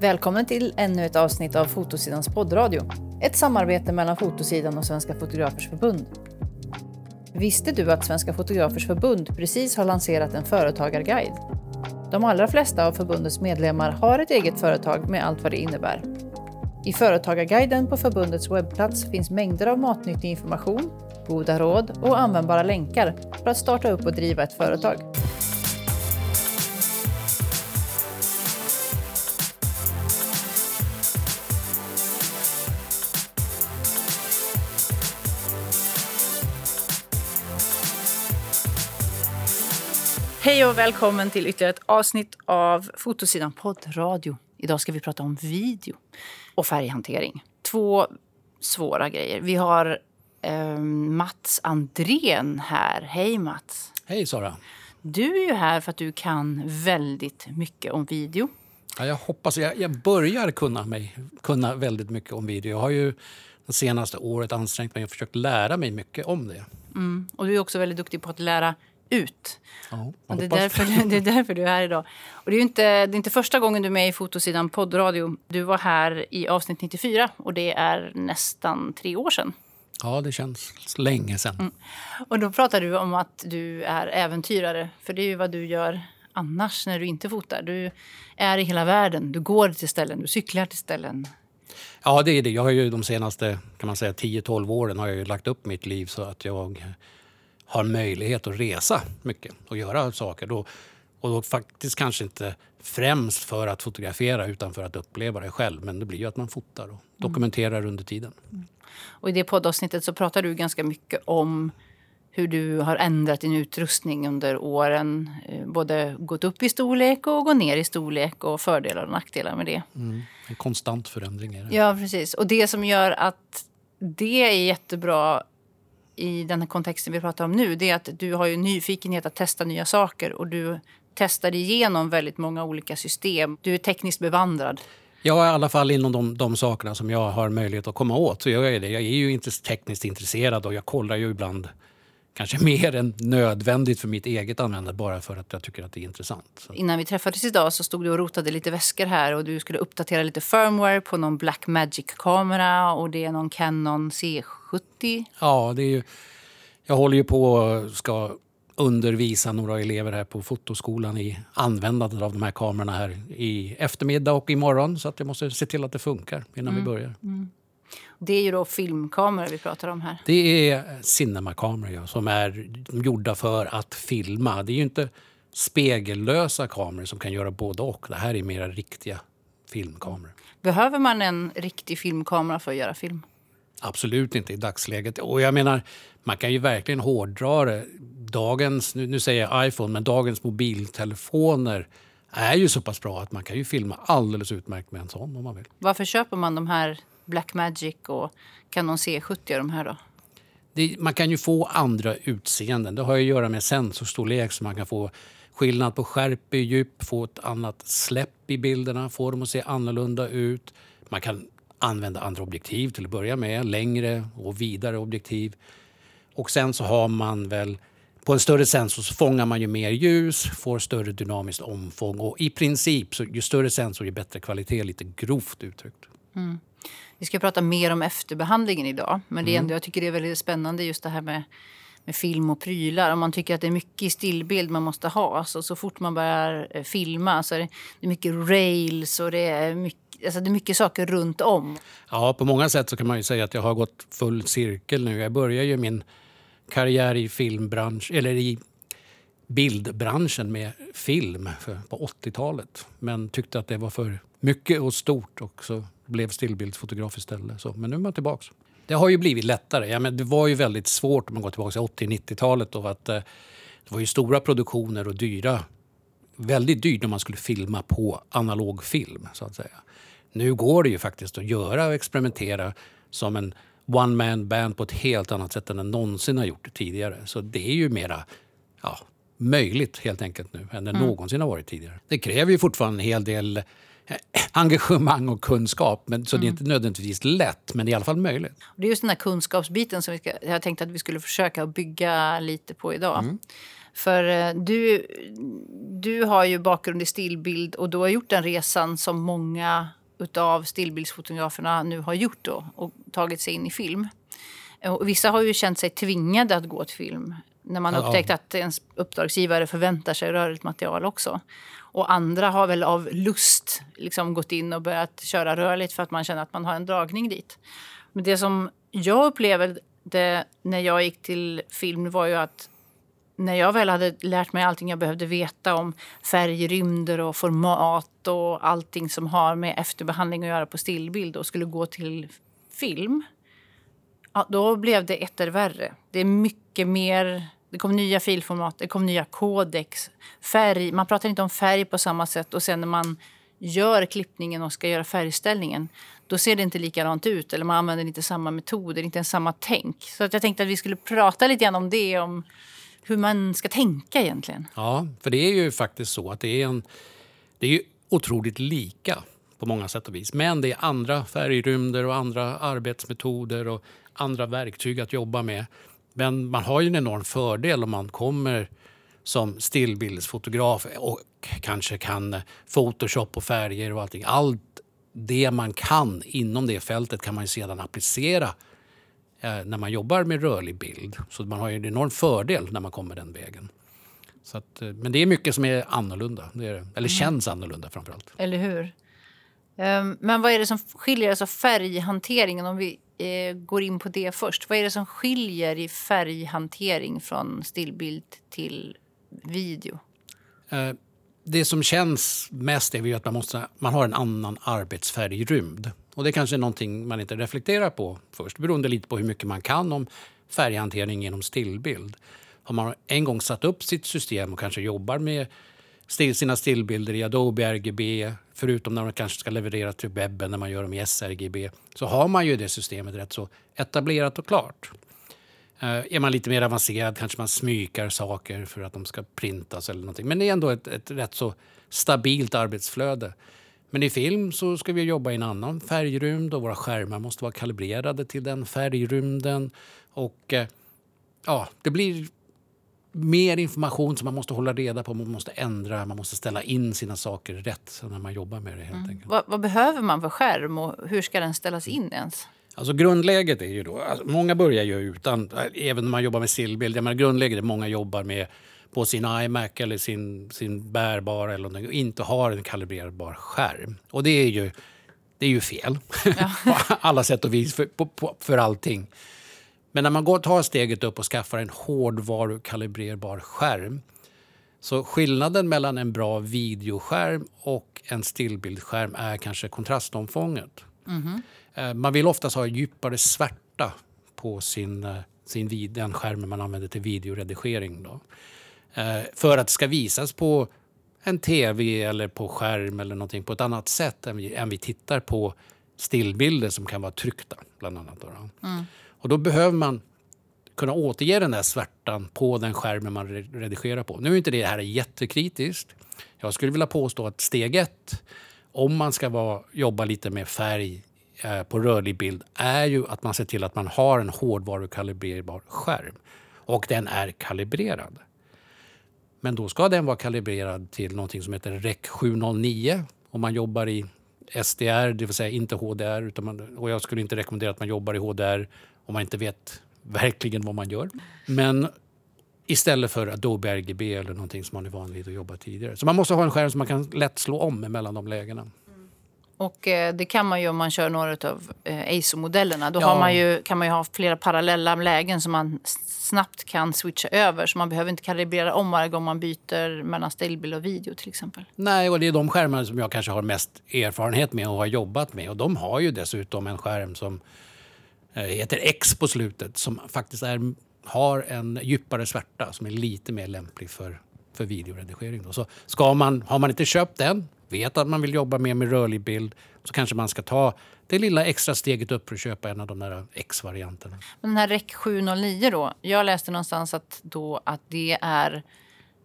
Välkommen till ännu ett avsnitt av Fotosidans poddradio. Ett samarbete mellan Fotosidan och Svenska Fotografers Förbund. Visste du att Svenska Fotografers Förbund precis har lanserat en företagarguide? De allra flesta av förbundets medlemmar har ett eget företag med allt vad det innebär. I Företagarguiden på förbundets webbplats finns mängder av matnyttig information, goda råd och användbara länkar för att starta upp och driva ett företag. Hej och välkommen till ytterligare ett avsnitt av Fotosidan poddradio. Idag ska vi prata om video och färghantering. Två svåra grejer. Vi har eh, Mats Andrén här. Hej Mats! Hej Sara! Du är ju här för att du kan väldigt mycket om video. Ja, jag hoppas, jag, jag börjar kunna, mig, kunna väldigt mycket om video. Jag har ju det senaste året ansträngt mig och försökt lära mig mycket om det. Mm. Och du är också väldigt duktig på att lära ut. Ja, och det, är därför, det är därför du är här idag. Och det, är inte, det är inte första gången du är med i Fotosidan poddradio. Du var här i avsnitt 94 och det är nästan tre år sedan. Ja, det känns länge sedan. Mm. Och då pratade du om att du är äventyrare. För det är ju vad du gör annars när du inte fotar. Du är i hela världen. Du går till ställen, du cyklar till ställen. Ja, det är det. Jag har ju de senaste kan man säga 10-12 åren har jag lagt upp mitt liv så att jag har möjlighet att resa mycket och göra saker. Då, och då faktiskt kanske inte främst för att fotografera utan för att uppleva det själv. Men det blir ju att man fotar och dokumenterar mm. under tiden. Mm. Och I det poddavsnittet så pratar du ganska mycket om hur du har ändrat din utrustning under åren. Eh, både gått upp i storlek och gått ner i storlek och fördelar och nackdelar med det. Mm. En konstant förändring är det. Ja, precis. Och det som gör att det är jättebra i den här kontexten vi pratar om nu det är att du har ju nyfikenhet att testa nya saker och du testar igenom väldigt många olika system. Du är tekniskt bevandrad. Ja, i alla fall inom de, de sakerna som jag har möjlighet att komma åt. Så jag är det. Jag är ju inte tekniskt intresserad och jag kollar ju ibland kanske mer än nödvändigt för mitt eget användande bara för att jag tycker att det är intressant. Så. Innan vi träffades idag så stod du och rotade lite väskor här och du skulle uppdatera lite firmware på någon Blackmagic-kamera och det är någon Canon C70. Ja, det är ju, jag håller ju på och ska undervisa några elever här på fotoskolan i användandet av de här kamerorna här i eftermiddag och imorgon så att jag måste se till att det funkar innan mm. vi börjar. Mm. Det är ju då filmkameror vi pratar om här. Det är cinemakameror ja, som är gjorda för att filma. Det är ju inte spegellösa kameror som kan göra både och. Det här är mer riktiga filmkameror. Behöver man en riktig filmkamera för att göra film? Absolut inte i dagsläget. Och jag menar, man kan ju verkligen hårdra det. Dagens, nu, nu säger jag iPhone, men dagens mobiltelefoner är ju så pass bra att man kan ju filma alldeles utmärkt med en sån om man vill. Varför köper man de här Blackmagic och Canon C70 de här då? Det, man kan ju få andra utseenden. Det har att göra med sensorstorlek så man kan få skillnad på skärp i djup, få ett annat släpp i bilderna, få dem att se annorlunda ut. Man kan använda andra objektiv till att börja med, längre och vidare objektiv. Och sen så har man väl på en större sensor så fångar man ju mer ljus, får större dynamiskt omfång och i princip så ju större sensor ju bättre kvalitet, lite grovt uttryckt. Mm. Vi ska prata mer om efterbehandlingen idag. Men det är mm. ändå, jag tycker det är väldigt spännande just det här med, med film och prylar. Om man tycker att det är mycket stillbild man måste ha. Alltså, så fort man börjar eh, filma så är det, det är mycket rails och det är mycket Alltså det är mycket saker runt om. Ja, på många sätt så kan man ju säga att jag har gått full cirkel nu. Jag började ju min karriär i filmbransch, eller i bildbranschen med film på 80-talet. Men tyckte att det var för mycket och stort och så blev stillbildsfotograf istället. Så, men nu är man tillbaka. Det har ju blivit lättare. Ja, men det var ju väldigt svårt om man går tillbaka till 80-90-talet. Att, eh, det var ju stora produktioner och dyra. Väldigt dyrt när man skulle filma på analog film. Så att säga. Nu går det ju faktiskt att göra och experimentera som en one man band på ett helt annat sätt än den någonsin har gjort tidigare. Så det är ju mera ja, möjligt helt enkelt nu än det mm. någonsin har varit tidigare. Det kräver ju fortfarande en hel del engagemang och kunskap. Men, så mm. det är mm. inte nödvändigtvis lätt, men det är i alla fall möjligt. Det är just den här kunskapsbiten som vi ska, jag tänkte att vi skulle försöka bygga lite på idag. Mm. För eh, du, du har ju bakgrund i stillbild och du har gjort den resan som många av stillbildsfotograferna nu har gjort då, och tagit sig in i film. Och vissa har ju känt sig tvingade att gå till film när man ja. upptäckt att ens uppdragsgivare förväntar sig rörligt material också. Och andra har väl av lust liksom gått in och börjat köra rörligt för att man känner att man har en dragning dit. Men det som jag upplevde när jag gick till film var ju att när jag väl hade lärt mig allting jag behövde veta om färgrymder och format och allting som har med efterbehandling att göra på stillbild och skulle gå till film, ja, då blev det etter värre. Det är mycket mer det kom nya filformat, det kom nya kodex. Färg, man pratar inte om färg på samma sätt. Och sen när man gör klippningen och ska göra färgställningen då ser det inte likadant ut. Eller man använder inte samma metoder, inte ens samma tänk. Så att jag tänkte att vi skulle prata lite grann om det. Om hur man ska tänka egentligen. Ja, för det är ju faktiskt så att det är, en, det är otroligt lika på många sätt och vis. Men det är andra färgrymder och andra arbetsmetoder och andra verktyg att jobba med. Men man har ju en enorm fördel om man kommer som stillbildsfotograf och kanske kan Photoshop och färger och allting. Allt det man kan inom det fältet kan man sedan applicera eh, när man jobbar med rörlig bild. Så man har ju en enorm fördel när man kommer den vägen. Så att, eh, men det är mycket som är annorlunda, det är, eller mm. känns annorlunda framförallt. Eller hur? Um, men vad är det som skiljer, alltså färghanteringen, om vi eh, går in på det först. Vad är det som skiljer i färghantering från stillbild till video? Eh, det som känns mest är att man, måste, man har en annan arbetsfärgrymd. Och det kanske är någonting man inte reflekterar på först, beroende lite på hur mycket man kan om färghantering genom stillbild. Har man en gång satt upp sitt system och kanske jobbar med sina stillbilder i Adobe RGB, förutom när man kanske ska leverera till webben när man gör dem i sRGB, så har man ju det systemet rätt så etablerat och klart. Eh, är man lite mer avancerad kanske man smykar saker för att de ska printas eller någonting. Men det är ändå ett, ett rätt så stabilt arbetsflöde. Men i film så ska vi jobba i en annan färgrymd och våra skärmar måste vara kalibrerade till den färgrymden. Och eh, ja, det blir mer information som man måste hålla reda på, man måste ändra, man måste ställa in sina saker rätt när man jobbar med det. helt mm. Vad, vad, behöver man för skärm och hur ska den ställas in ens? Alltså grundläget är ju då, alltså många börjar ju utan, även när man jobbar med stillbild, jag menar grundläget är att många jobbar med på sin iMac eller sin, sin bärbara eller någonting och inte har en kalibrerbar skärm. Och det är ju, det är ju fel ja. på alla sätt och vis för, på, på, för allting. Men när man går, tar steget upp och skaffar en hårdvarukalibreerbar skärm så skillnaden mellan en bra videoskärm och en stillbildskärm är kanske kontrastomfånget. Mm. Man vill oftast ha djupare svärta på sin, eh, sin, den skärmen man använder till videoredigering. Då. Eh, för att det ska visas på en tv eller på skärm eller någonting på ett annat sätt än vi, än vi tittar på stillbilder som kan vara tryckta. bland annat. Då. Mm. Och då behöver man kunna återge den där svärtan på den skärmen man redigerar på. Nu är inte det här jättekritiskt. Jag skulle vilja påstå att steg ett, om man ska vara, jobba lite med färg eh, på rörlig bild, är ju att man ser till att man har en hårdvarukalibrerbar skärm. Och den är kalibrerad. Men då ska den vara kalibrerad till något som heter REC 709 om man jobbar i SDR, det vill säga inte HDR. Utan man, och jag skulle inte rekommendera att man jobbar i HDR om man inte vet verkligen vad man gör. Men istället för Adobe RGB eller någonting som man är van vid att jobba tidigare. Så man måste ha en skärm som man kan lätt slå om mellan de lägena. Och eh, det kan man ju om man kör några av eh, ASO-modellerna. Då ja. har man ju, kan man ju ha flera parallella lägen som man snabbt kan switcha över. Så man behöver inte kalibrera om varje gång man byter mellan stillbild och video till exempel. Nej, och det är de skärmarna som jag kanske har mest erfarenhet med och har jobbat med. Och de har ju dessutom en skärm som heter X på slutet som faktiskt är, har en djupare svärta som är lite mer lämplig för, för videoredigering. Då. Så ska man, har man inte köpt den, vet att man vill jobba mer med rörlig bild så kanske man ska ta det lilla extra steget upp för att köpa en av de där X-varianterna. Den här REC 709 då, jag läste någonstans att, då, att det är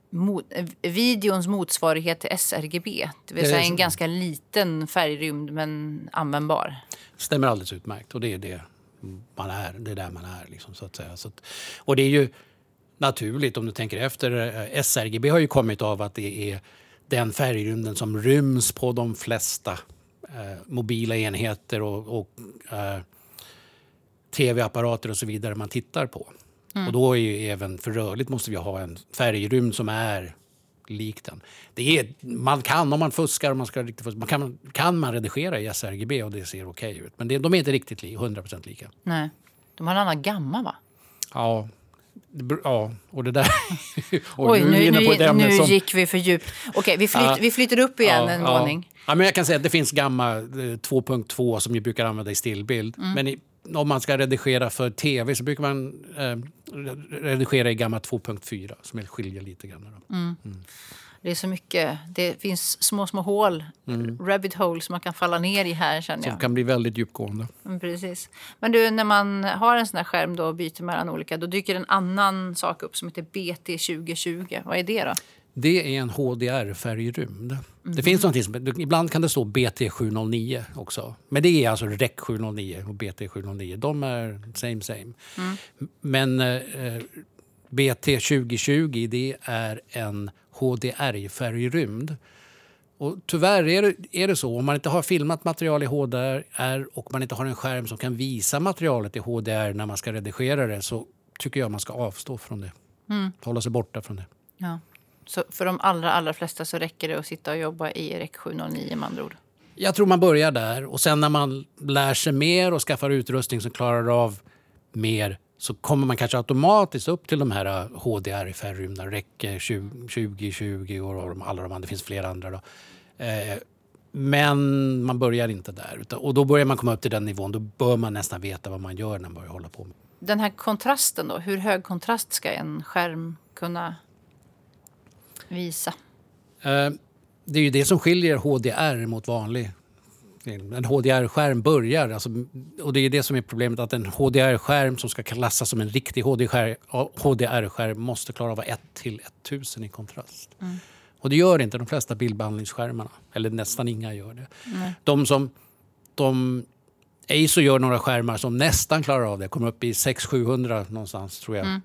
mot, videons motsvarighet till sRGB. Det vill säga en ganska liten färgrymd men användbar. Stämmer alldeles utmärkt och det är det man är. Det är där man är. Liksom, så att säga. Så att, och det är ju, naturligt om du tänker efter. Eh, sRGB har ju kommit av att det är den färgrymden som ryms på de flesta eh, mobila enheter och, och eh, tv-apparater och så vidare man tittar på. Mm. Och då är ju även för rörligt måste vi ha en färgrymd som är lik den. Det är, man kan, om man fuskar, om man ska riktigt fuska, man kan, kan man redigera i sRGB och det ser okej okay ut. Men det, de är inte riktigt li, 100% lika. Nej. De har en annan gamma va? Ja, Ja, och det där... Oj, nu, nu, nu som, gick vi för djupt. Okej, vi, flyt, uh, vi flyter upp igen uh, en uh, våning. Ja, men jag kan säga att det finns gamma 2.2 eh, som vi brukar använda i stillbild. Mm. Men i, om man ska redigera för tv så brukar man eh, redigera i gamma 2.4 som skiljer lite grann. Mm. Mm. Det är så mycket. Det finns små, små hål, mm. rabbit holes som man kan falla ner i här känner jag. Som kan bli väldigt djupgående. Mm, precis. Men du, när man har en sån här skärm då och byter mellan olika, då dyker en annan sak upp som heter BT 2020. Vad är det då? Det är en HDR-färgrymd. Mm. Det finns någonting som, ibland kan det stå BT709 också. Men det är alltså REC 709 och BT 709. De är same same. Mm. Men eh, BT 2020 det är en HDR-färgrymd. Och tyvärr är det, är det så, om man inte har filmat material i HDR och man inte har en skärm som kan visa materialet i HDR när man ska redigera det så tycker jag man ska avstå från det. Mm. Hålla sig borta från det. Ja. Så för de allra, allra flesta så räcker det att sitta och jobba i REC 709 med andra ord? Jag tror man börjar där och sen när man lär sig mer och skaffar utrustning som klarar av mer så kommer man kanske automatiskt upp till de här HDR-färgrymda, REC 2020 och alla de andra, det finns flera andra. Då. Eh, men man börjar inte där. Och då börjar man komma upp till den nivån. Då bör man nästan veta vad man gör när man börjar hålla på. Med. Den här kontrasten då, hur hög kontrast ska en skärm kunna visa? Eh, det är ju det som skiljer HDR mot vanlig en HDR-skärm börjar. Alltså, och det är det som är problemet, att en HDR-skärm som ska klassas som en riktig HDR-skärm måste klara av 1 till 1000 i kontrast. Mm. Och det gör inte de flesta bildbehandlingsskärmarna. Eller nästan inga gör det. Mm. De som... De, Eizo gör några skärmar som nästan klarar av det. Kommer upp i 600-700 någonstans tror jag. Mm.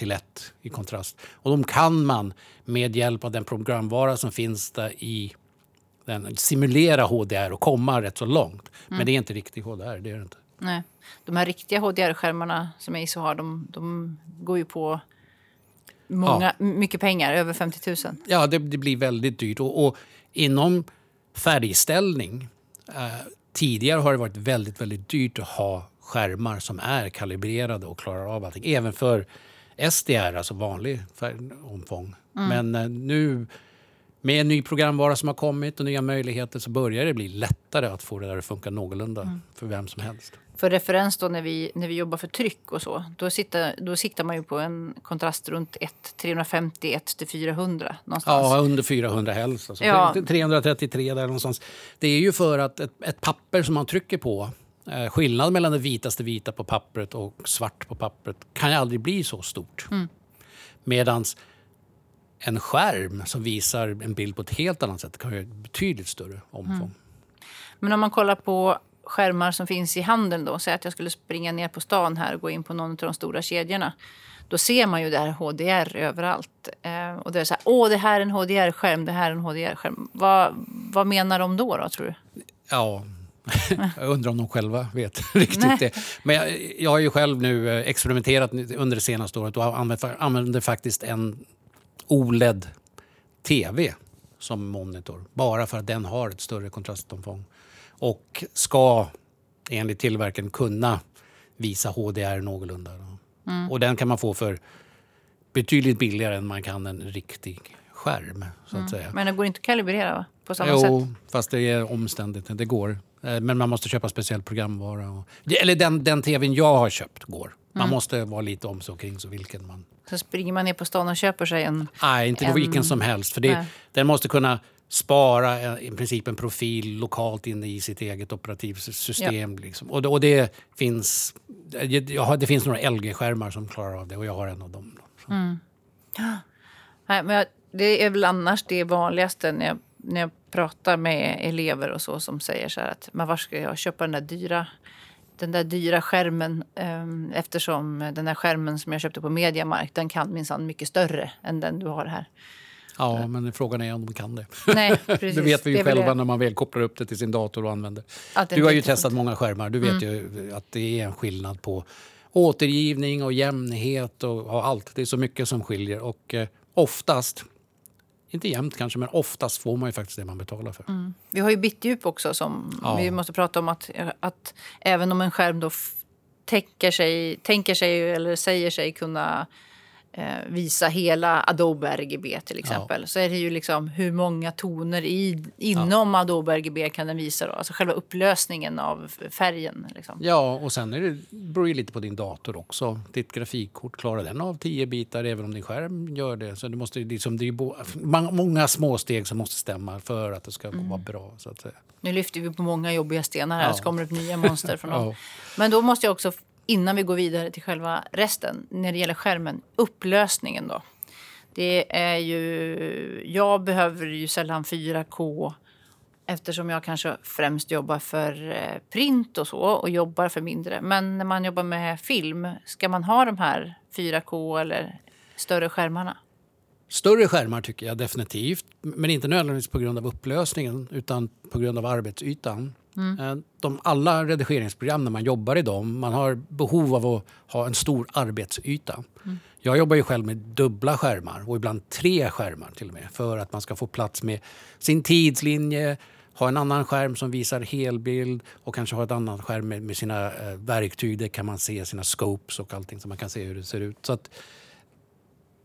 Till 1 i kontrast. Och de kan man med hjälp av den programvara som finns där i den, simulera HDR och komma rätt så långt. Mm. Men det är inte riktig HDR. Det är det inte. Nej. De här riktiga HDR-skärmarna som Acer har, de, de går ju på många, ja. mycket pengar, över 50 000. Ja, det, det blir väldigt dyrt. Och, och inom färgställning, eh, tidigare har det varit väldigt, väldigt dyrt att ha skärmar som är kalibrerade och klarar av allting. Även för SDR, alltså vanlig färgomfång. Mm. Men eh, nu med en ny programvara som har kommit och nya möjligheter så börjar det bli lättare att få det där att funka någorlunda mm. för vem som helst. För referens då när vi, när vi jobbar för tryck och så, då, sitter, då siktar man ju på en kontrast runt 1 350 1 till 400 någonstans. Ja, under 400 helst. Alltså. Ja. 333 där någonstans. Det är ju för att ett, ett papper som man trycker på Skillnaden mellan det vitaste vita på pappret och svart på pappret kan ju aldrig bli så stort. Mm. Medans en skärm som visar en bild på ett helt annat sätt kan ha betydligt större omfång. Mm. Men om man kollar på skärmar som finns i handeln då, säg att jag skulle springa ner på stan här och gå in på någon av de stora kedjorna. Då ser man ju det här HDR överallt. Eh, och det är så här, åh det här är en HDR-skärm, det här är en HDR-skärm. Vad, vad menar de då, då tror du? Ja, jag undrar om de själva vet riktigt Nej. det. Men jag, jag har ju själv nu eh, experimenterat under det senaste året och använder, använder faktiskt en OLED-tv som monitor. Bara för att den har ett större kontrastomfång. Och ska enligt tillverkaren kunna visa HDR någorlunda. Mm. Och den kan man få för betydligt billigare än man kan en riktig skärm. Så att mm. säga. Men det går inte att kalibrera va? på samma jo, sätt? Jo, fast det är omständigt. Det går. Eh, men man måste köpa speciell programvara. Och, eller den, den tvn jag har köpt går. Man mm. måste vara lite om sig kring så vilken man... Så springer man ner på stan och köper sig en... Nej, inte en... vilken som helst. För det, den måste kunna spara i princip en profil lokalt inne i sitt eget operativsystem. Ja. Liksom. Och, och, det, finns, har, det finns några LG-skärmar som klarar av det och jag har en av dem. Mm. Nej, men jag, det är väl annars det vanligaste när jag, när jag pratar med elever och så som säger så här att men var ska jag köpa den där dyra den där dyra skärmen eh, eftersom den där skärmen som jag köpte på Mediamarkt den kan minsann mycket större än den du har här. Ja, men frågan är om de kan det. Nej, precis. det vet vi ju Det själva det. när man väl kopplar upp det till sin dator och använder. Du har ju testat många skärmar. Du vet ju att det är en skillnad på återgivning och jämnhet och, och allt. Det är så mycket som skiljer och eh, oftast, inte jämt kanske, men oftast får man ju faktiskt det man betalar för. Vi har ju bitdjup också som Ja. vi måste prata om att, att även om en skärm då tänker sig, tänker sig eller säger sig kunna visa hela Adobe RGB till exempel så är det ju liksom hur många toner i, inom Adobe RGB kan den visa då? Alltså själva upplösningen av färgen. Liksom. Ja, och sen är det, beror ju lite på din dator också. Ditt grafikkort, klarar den av 10 bitar även om din skärm gör det? Så det, måste, liksom, det är bo, många små steg som måste stämma för att det ska vara bra. Så att säga. Nu lyfter vi på många jobbiga stenar här Ja. så kommer det upp nya monster från dem. Ja. Men då måste jag också, innan vi går vidare till själva resten, när det gäller skärmen, upplösningen då. Det är ju, jag behöver ju sällan 4K eftersom jag kanske främst jobbar för eh, print och så och jobbar för mindre. Men när man jobbar med film, ska man ha de här 4K eller större skärmarna? Större skärmar tycker jag definitivt, men inte nödvändigtvis på grund av upplösningen utan på grund av arbetsytan. Eh, De, alla redigeringsprogram när man jobbar i dem, man har behov av att ha en stor arbetsyta. Jag jobbar ju själv med dubbla skärmar och ibland tre skärmar till och med för att man ska få plats med sin tidslinje, ha en annan skärm som visar helbild och kanske ha ett annan skärm med, med sina eh, verktyg. Där kan man se sina scopes och allting så man kan se hur det ser ut. Så att,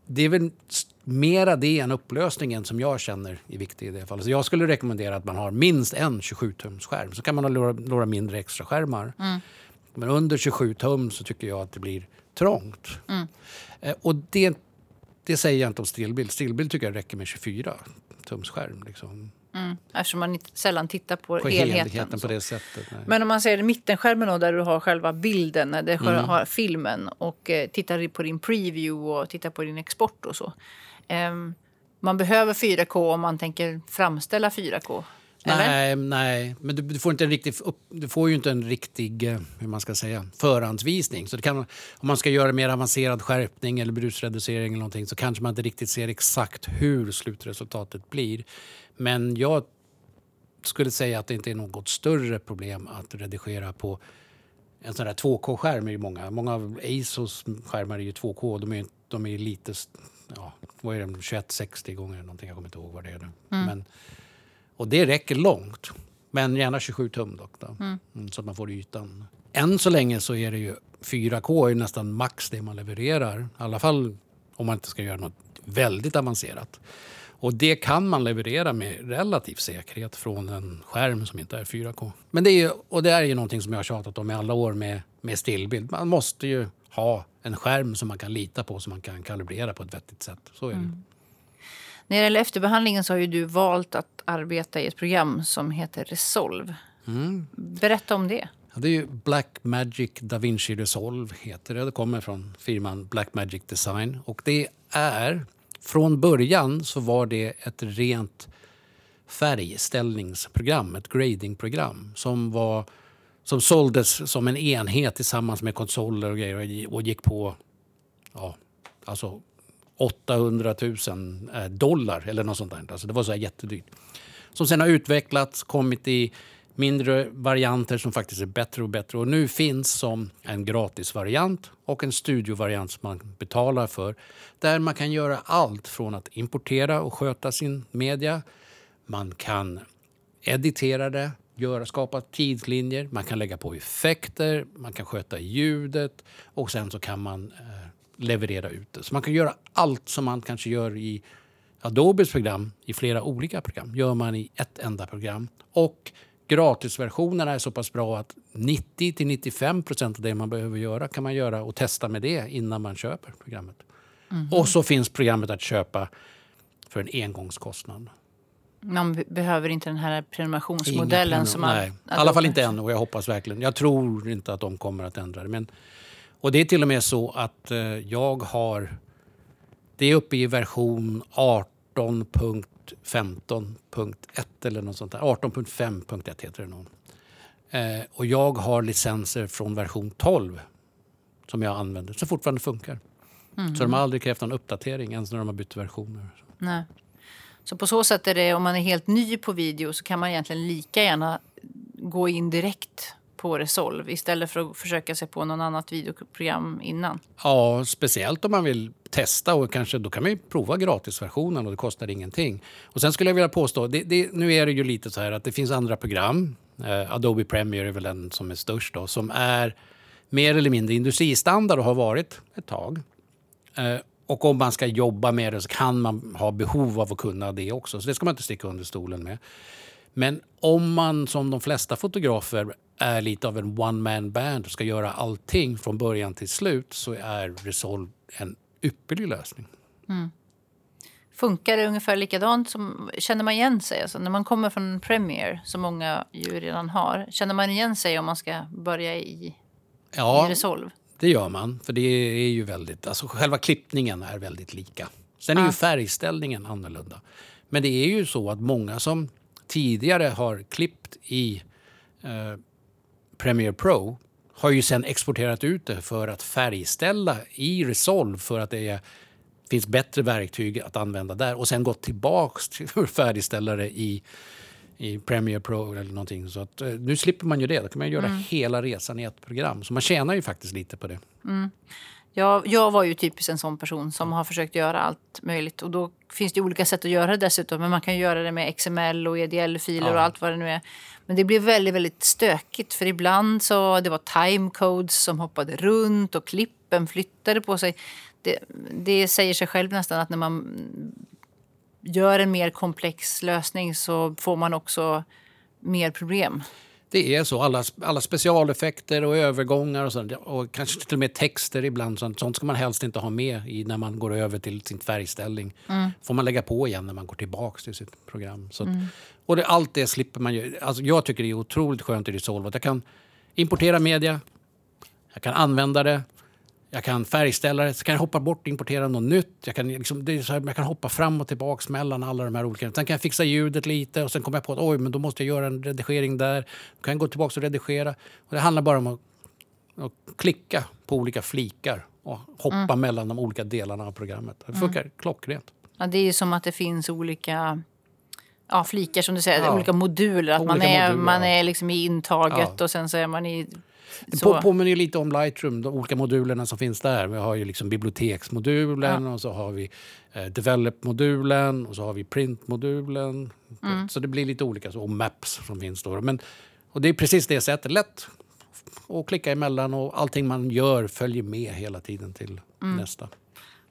det är väl mera det än upplösningen som jag känner är viktig i det fallet. Så jag skulle rekommendera att man har minst en 27-tumsskärm. Så kan man ha några, några mindre extra skärmar. Men under 27 tum så tycker jag att det blir trångt. Eh, och det, det säger jag inte om stillbild. Stillbild tycker jag räcker med 24 tums skärm. Liksom. Mm. Eftersom man inte, sällan tittar på, På helheten. helheten på det sättet. Nej. Men om man ser mittenskärmen då, där du har själva bilden, där du Mm. har filmen och eh, tittar på din preview och tittar på din export och så. Ehm, man behöver 4K om man tänker framställa 4K. Eller? Nej, nej, men du, du, får inte en riktig, du får ju inte en riktig eh, hur man ska säga, förhandsvisning. Så kan, om man ska göra mer avancerad skärpning eller brusreducering eller någonting så kanske man inte riktigt ser exakt hur slutresultatet blir. Men jag skulle säga att det inte är något större problem att redigera på en sån där 2K-skärm. är ju Många, många av Asos skärmar är ju 2K. De är, de är lite, ja, vad är det, 2160 gånger någonting. Jag kommer inte ihåg vad det är nu. Men, och det räcker långt. Men gärna 27 tum dock. Då. Mm, så att man får ytan. Än så länge så är det ju 4K är nästan max det man levererar. I alla fall om man inte ska göra något väldigt avancerat. Och det kan man leverera med relativ säkerhet från en skärm som inte är 4K. Men det är ju, och det är ju någonting som jag har tjatat om i alla år med, med stillbild. Man måste ju ha en skärm som man kan lita på, som man kan kalibrera på ett vettigt sätt. Så är det. När det gäller efterbehandlingen så har ju du valt att arbeta i ett program som heter Resolve. Mm. Berätta om det. Ja, det är ju Blackmagic DaVinci Resolve heter det. Det kommer från firman Blackmagic Design. Och det är, från början så var det ett rent färgställningsprogram, ett gradingprogram som, var, som såldes som en enhet tillsammans med konsoler och grejer och gick på ja, alltså 800 000 eh, dollar eller något sånt där. Alltså det var så här jättedyrt. Som sen har utvecklats, kommit i mindre varianter som faktiskt är bättre och bättre. Och nu finns som en gratisvariant och en studiovariant som man betalar för. Där man kan göra allt från att importera och sköta sin media. Man kan editera det, göra, skapa tidslinjer, man kan lägga på effekter, man kan sköta ljudet och sen så kan man eh, leverera ut det. Så man kan göra allt som man kanske gör i Adobes program, i flera olika program, gör man i ett enda program. Och gratisversionerna är så pass bra att 90-95 procent av det man behöver göra kan man göra och testa med det innan man köper programmet. Och så finns programmet att köpa för en engångskostnad. Man be- behöver inte den här prenumerationsmodellen Inga som man... Nej, i alla fall inte än och jag hoppas verkligen. Jag tror inte att de kommer att ändra det. Men, och det är till och med så att eh, jag har... Det är uppe i version 18.15.1 eller något sånt där. 18.5.1 heter det nog. Eh, och jag har licenser från version 12 som jag använder, som fortfarande funkar. Så de har aldrig krävt någon uppdatering ens när de har bytt versioner. Nej. Så på så sätt är det, om man är helt ny på video så kan man egentligen lika gärna gå in direkt på Resolve istället för att försöka sig på någon annat videoprogram innan. Ja, speciellt om man vill testa och kanske då kan man ju prova gratisversionen och det kostar ingenting. Och sen skulle jag vilja påstå, det, det, nu är det ju lite så här att det finns andra program. Eh, Adobe Premiere är väl den som är störst då, som är mer eller mindre industristandard och har varit ett tag. Eh, och om man ska jobba med det så kan man ha behov av att kunna det också. Så det ska man inte sticka under stolen med. Men om man som de flesta fotografer är lite av en one man band och ska göra allting från början till slut så är Resolve en ypperlig lösning. Funkar det ungefär likadant? Som, känner man igen sig? Alltså när man kommer från Premiere, som många ju redan har, känner man igen sig om man ska börja i, i Ja, Resolve? det gör man. För det är ju väldigt, alltså själva klippningen är väldigt lika. Sen är Ja. ju färgställningen annorlunda. Men det är ju så att många som tidigare har klippt i eh, Premiere Pro har ju sen exporterat ut det för att färgställa i Resolve för att det är, finns bättre verktyg att använda där och sen gått tillbaks till färdigställare i, i Premiere Pro eller någonting. Så att, eh, nu slipper man ju det. Då kan man göra hela resan i ett program. Så man tjänar ju faktiskt lite på det. Jag, jag var ju typiskt en sån person som har försökt göra allt möjligt. Och då finns det olika sätt att göra det dessutom. Men man kan göra det med XML och EDL-filer Ja. och allt vad det nu är. Men det blev väldigt, väldigt stökigt. För ibland så det var timecodes som hoppade runt och klippen flyttade på sig. Det, det säger sig själv nästan att när man gör en mer komplex lösning så får man också mer problem. Det är så. Alla, alla specialeffekter och övergångar och, sånt, och kanske till och med texter ibland. Sånt, sånt ska man helst inte ha med i när man går över till sin färgställning. får man lägga på igen när man går tillbaka till sitt program. Så att, och det, allt det slipper man ju. Alltså, jag tycker det är otroligt skönt i Resolve att jag kan importera media, jag kan använda det, jag kan färgställa det, så kan jag hoppa bort importera något nytt. Jag kan, liksom, det är så här, jag kan hoppa fram och tillbaka mellan alla de här olika. Sen kan jag fixa ljudet lite och sen kommer jag på att oj, men då måste jag göra en redigering där. Då kan jag gå tillbaka och redigera. Och det handlar bara om att, att klicka på olika flikar och hoppa mellan de olika delarna av programmet. Det funkar klockrent. Ja, det är ju som att det finns olika ja, flikar, som du säger, Ja. olika moduler. Att man Olika är, moduler, man är liksom i intaget Ja. och sen så är man i... Det Så. på, påminner lite om Lightroom, de olika modulerna som finns där. Vi har ju liksom biblioteksmodulen och så har vi eh, develop-modulen och så har vi print-modulen. Mm. Så det blir lite olika, så, och maps som finns då. Men, och det är precis det sättet, lätt att klicka emellan och allting man gör följer med hela tiden till Mm. nästa.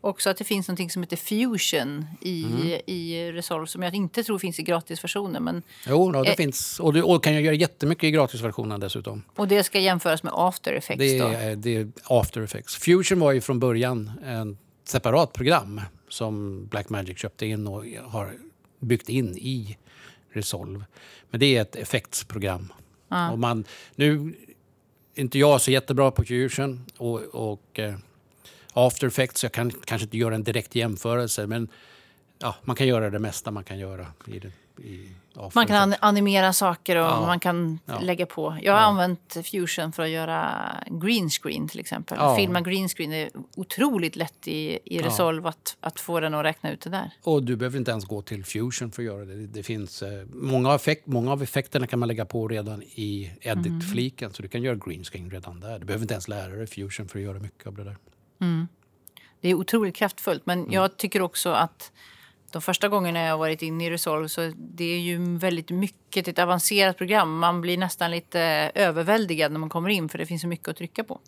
Också att det finns något som heter Fusion i, Mm. i Resolve som jag inte tror finns i gratisversionen. Men, Jo, då, det Eh. finns. Och du och kan jag göra jättemycket i gratisversionen dessutom. och det ska jämföras med After Effects. Det då. är, det är After Effects. Fusion var ju från början en separat program som Blackmagic köpte in och har byggt in i Resolve. Men det är ett effektsprogram. Och man, nu är inte jag så jättebra på Fusion och, och eh, After Effects. Jag kan kanske inte göra en direkt jämförelse men ja, man kan göra det mesta man kan göra i, det, i Man kan animera saker och Ja. man kan Ja. lägga på. Jag har använt Fusion för att göra green screen till exempel. Ja. Filma green screen är otroligt lätt i, i Resolve att, att få den att räkna ut det där. Och du behöver inte ens gå till Fusion för att göra det. Det finns, eh, många, effekt, många av effekterna kan man lägga på redan i edit-fliken. Så du kan göra green screen redan där. Du behöver inte ens lära dig Fusion för att göra mycket av det där. Det är otroligt kraftfullt. Mm. Men jag tycker också att de första gångerna jag har varit inne i Resolve så det är ju väldigt mycket ett avancerat program. Man blir nästan lite överväldigad när man kommer in för det finns så mycket att trycka på.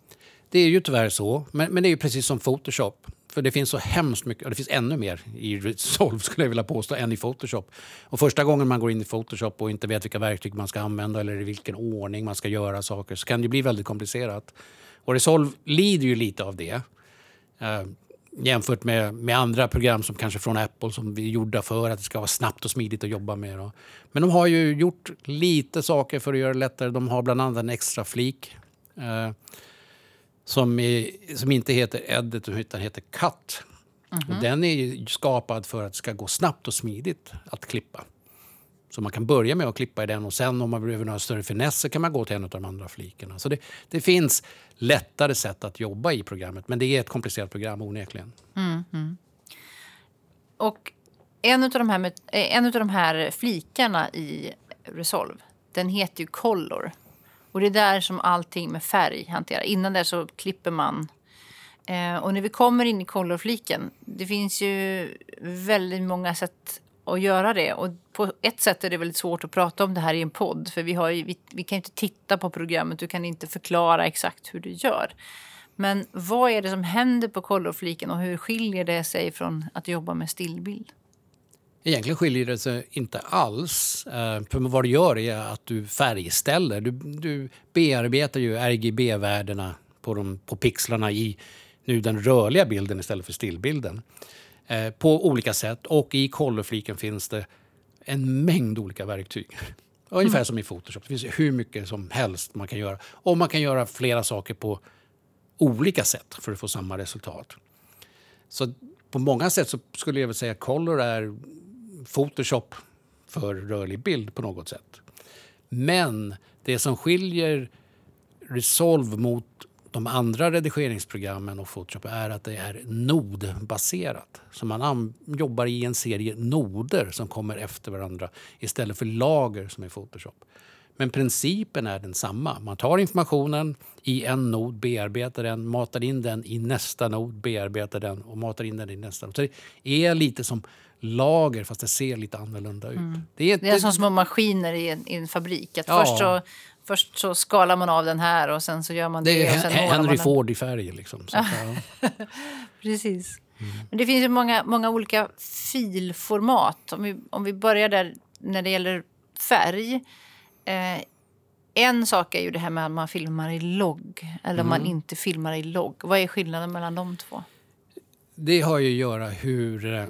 Det är ju tyvärr så, men, men det är ju precis som Photoshop. För det finns så hemskt mycket, och det finns ännu mer i Resolve skulle jag vilja påstå, än i Photoshop. Och första gången man går in i Photoshop och inte vet vilka verktyg man ska använda eller i vilken ordning man ska göra saker så kan det bli väldigt komplicerat. Och Resolve lider ju lite av det. Eh, jämfört med, med andra program som kanske från Apple som vi är gjorda för att det ska vara snabbt och smidigt att jobba med. Då. Men de har ju gjort lite saker för att göra det lättare. De har bland annat en extra flik eh, som, är, som inte heter Edit utan heter Cut. Och den är skapad för att det ska gå snabbt och smidigt att klippa. Så man kan börja med att klippa i den och sen om man behöver några större finesser kan man gå till en av de andra flikarna. Så alltså det, det finns lättare sätt att jobba i programmet men det är ett komplicerat program onekligen. Mm, mm. Och en av, de här, eh, en av de här flikarna i Resolve, den heter ju Color. Och det är där som allting med färg hanterar. Innan det så klipper man. Eh, och när vi kommer in i Color-fliken, det finns ju väldigt många sätt att göra det. Och på ett sätt är det väldigt svårt att prata om det här i en podd. För vi, har ju, vi, vi kan inte titta på programmet, du kan inte förklara exakt hur du gör. Men vad är det som händer på Color-fliken och hur skiljer det sig från att jobba med stillbild? Egentligen skiljer det sig inte alls. Eh, för vad du gör är att du färgställer. Du, du bearbetar ju RGB-värdena på, de, på pixlarna i nu den rörliga bilden istället för stillbilden. Eh, på olika sätt. Och i colorfliken finns det en mängd olika verktyg. Ungefär mm. som i Photoshop. Det finns hur mycket som helst man kan göra. Och man kan göra flera saker på olika sätt för att få samma resultat. Så på många sätt så skulle jag väl säga att Color är Photoshop för rörlig bild på något sätt. Men det som skiljer Resolve mot de andra redigeringsprogrammen och Photoshop är att det är nodbaserat. Så man jobbar i en serie noder som kommer efter varandra istället för lager som i Photoshop. Men principen är densamma. Man tar informationen i en nod, bearbetar den, matar in den i nästa nod, bearbetar den och matar in den i nästa nod. Så det är lite som lager fast det ser lite annorlunda ut. Mm. Det är, det är som små maskiner i en, i en fabrik. Att ja. först, så, först så skalar man av den här och sen så gör man det. Det är Henry Ford i färg. Liksom. Så, ja. Precis. Mm. Men det finns ju många, många olika filformat. Om vi, om vi börjar där när det gäller färg. Eh, en sak är ju det här med att man filmar i logg eller mm. man inte filmar i logg. Vad är skillnaden mellan de två? Det har ju att göra hur eh,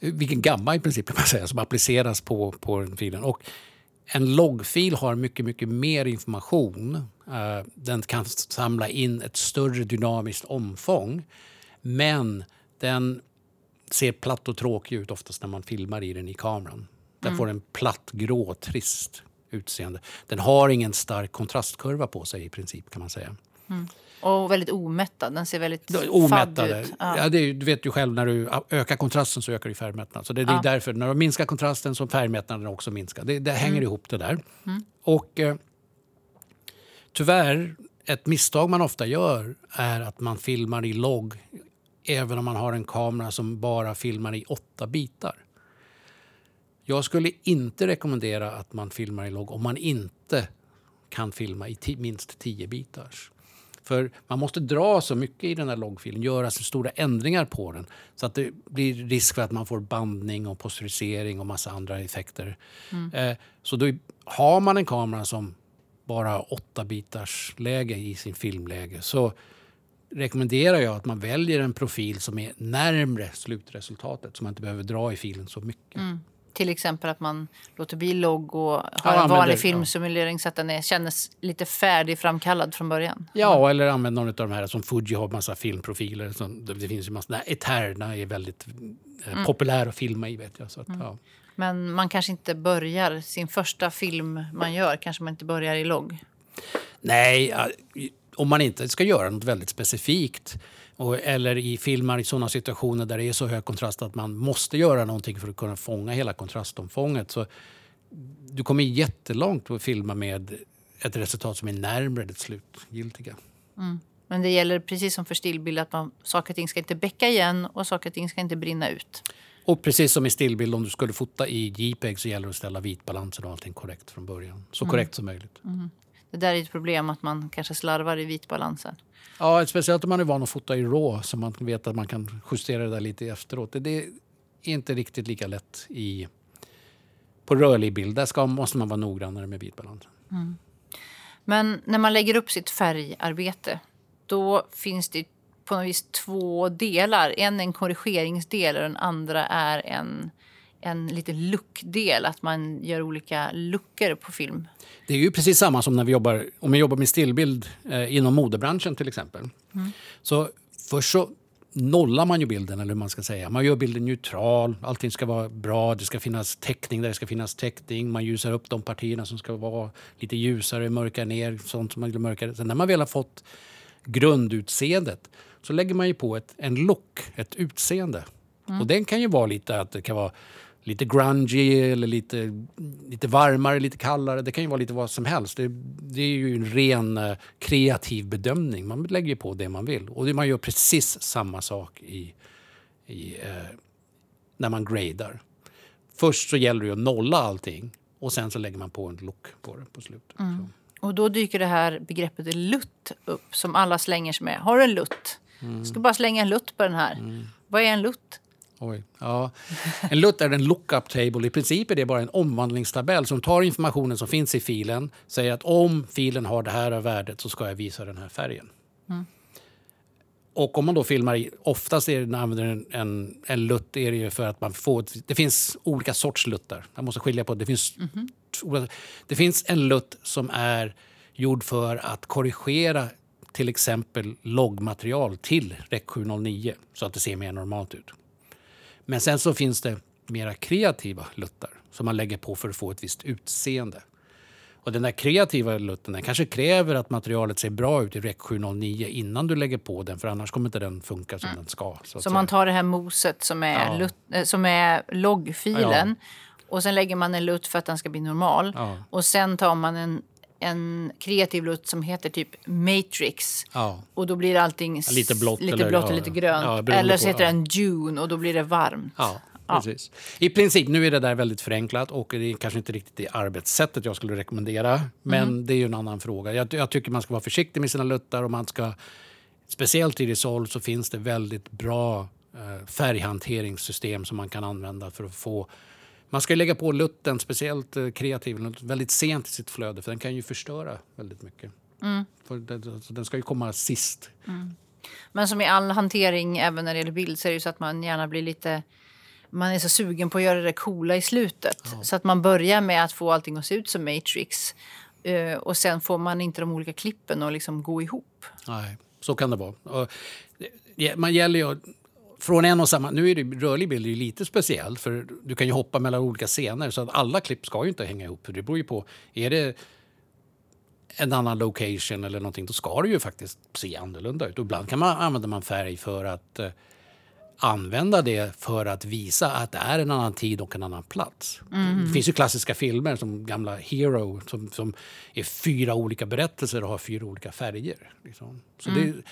vilken gamma i princip kan man säga, som appliceras på, på den filen. Och en loggfil har mycket, mycket mer information. Uh, den kan samla in ett större dynamiskt omfång. Men den ser platt och tråkig ut oftast när man filmar i den i kameran. Den mm. får en platt, grå, trist utseende. Den har ingen stark kontrastkurva på sig i princip kan man säga. Mm. Och väldigt omättad. Den ser väldigt Omättade. fadd ut. Ja. Ja, det, du vet ju själv, när du ökar kontrasten så ökar du färgmättnad. Så det, det är därför, när du minskar kontrasten så färgmättnaden också minskar. Det, det hänger mm. ihop det där. Mm. Och eh, tyvärr, ett misstag man ofta gör är att man filmar i logg även om man har en kamera som bara filmar i åtta bitar. Jag skulle inte rekommendera att man filmar i logg om man inte kan filma i minst 10 bitars. För man måste dra så mycket i den här loggfilen, göra så stora ändringar på den så att det blir risk för att man får bandning och posterisering och massa andra effekter. Mm. Eh, så då har man en kamera som bara har 8 bitars läge i sin filmläge så rekommenderar jag att man väljer en profil som är närmre slutresultatet så man inte behöver dra i filen så mycket. Mm. Till exempel att man låter bli logg och har ja, en vanlig filmsimulering så att den är, känns lite färdigframkallad från början. Ja, eller använder någon av de här som Fuji har massa filmprofiler. Som, det finns ju massa, nej, Eterna är väldigt eh, mm. populär att filma i vet jag. Så att, mm. ja. Men man kanske inte börjar, sin första film man gör kanske man inte börjar i logg? Nej, om man inte ska göra något väldigt specifikt och, eller i filmar i sådana situationer där det är så hög kontrast att man måste göra någonting för att kunna fånga hela kontrastomfånget. Så du kommer jättelångt att filma med ett resultat som är närmare det slutgiltiga. Mm. Men det gäller precis som för stillbild att man, saker och ting ska inte bäcka igen och saker och ting ska inte brinna ut. Och precis som i stillbild, om du skulle fota i JPEG så gäller det att ställa vitbalansen och allting korrekt från början. Så mm. korrekt som möjligt. Mm. Det där är ett problem att man kanske slarvar i vitbalansen. Ja, speciellt om man är van att fota i RAW så man vet att man kan justera det där lite efteråt. Det är inte riktigt lika lätt i, på rörlig bild. Där ska, måste man vara noggrannare med vitbalansen. Mm. Men när man lägger upp sitt färgarbete då finns det på något vis två delar. En är en korrigeringsdel och den andra är en en liten lookdel, att man gör olika luckor på film. Det är ju precis samma som när vi jobbar, om vi jobbar med stillbild eh, inom modebranschen till exempel. Mm. Så först så nollar man ju bilden, eller hur man ska säga. Man gör bilden neutral, allting ska vara bra, det ska finnas täckning där det ska finnas täckning. Man ljusar upp de partierna som ska vara lite ljusare, mörkar ner sånt som man vill mörka. Sen när man väl har fått grundutseendet så lägger man ju på ett, en look, ett utseende. Mm. Och den kan ju vara lite att det kan vara lite grungy eller lite, lite varmare, lite kallare. Det kan ju vara lite vad som helst. Det, det är ju en ren uh, kreativ bedömning. Man lägger på det man vill. Och man gör precis samma sak i, i, uh, när man gradar. Först så gäller det att nolla allting och sen så lägger man på en look på det på slutet. Mm. Och då dyker det här begreppet lutt upp som alla slänger sig med. Har du en lutt? Mm. Jag ska bara slänga en lutt på den här. Mm. Vad är en lutt? Oj. Ja. En LUT är en lookup table. I princip är det bara en omvandlingstabell som tar informationen som finns i filen, säger att om filen har det här värdet så ska jag visa den här färgen. Mm. Och om man då filmar oftast är det, använder en, en, en lutt är det för att man får, det finns olika sorts luttar. Jag måste skilja på det. finns, mm -hmm. det finns en lutt som är gjord för att korrigera till exempel loggmaterial till REC 709 så att det ser mer normalt ut. Men sen så finns det mera kreativa luttar som man lägger på för att få ett visst utseende. Och den där kreativa lutten den kanske kräver att materialet ser bra ut i REC 709 innan du lägger på den för annars kommer inte den funka som mm. den ska. Så, så man tar det här moset som är, ja. lut, eh, som är loggfilen ja. och sen lägger man en lutt för att den ska bli normal. Ja. Och sen tar man en en kreativ lutt som heter typ Matrix. Ja. Och då blir allting lite blått, lite eller, blått och lite grönt. eller så heter den Dune och då blir det varmt. Ja, precis. I princip, nu är det där väldigt förenklat och det är kanske inte riktigt det arbetssättet jag skulle rekommendera. Men mm. det är ju en annan fråga. Jag, jag, tycker man ska vara försiktig med sina luttar och man ska Speciellt i Resolve så finns det väldigt bra eh, färghanteringssystem som man kan använda för att få man ska lägga på lutten, speciellt eh, kreativ, väldigt sent i sitt flöde för den kan ju förstöra väldigt mycket. Mm. Den, den ska ju komma sist. Mm. Men som i all hantering, även när det gäller bild, så är det ju så att man gärna blir lite... Man är så sugen på att göra det coola i slutet. Ja. Så att man börjar med att få allting att se ut som Matrix. Uh, och sen får man inte de olika klippen att liksom gå ihop. Nej, så kan det vara. Och, man gäller ju från en och samma... Nu är det, rörlig bild är lite speciell för du kan ju hoppa mellan olika scener så att alla klipp ska ju inte hänga ihop. Det beror ju på. Är det en annan location eller någonting då ska det ju faktiskt se annorlunda ut. Och ibland kan man, använder man färg för att eh, använda det för att visa att det är en annan tid och en annan plats. Mm. Det finns ju klassiska filmer som gamla Hero som, som är fyra olika berättelser och har fyra olika färger. Liksom. Så mm. det,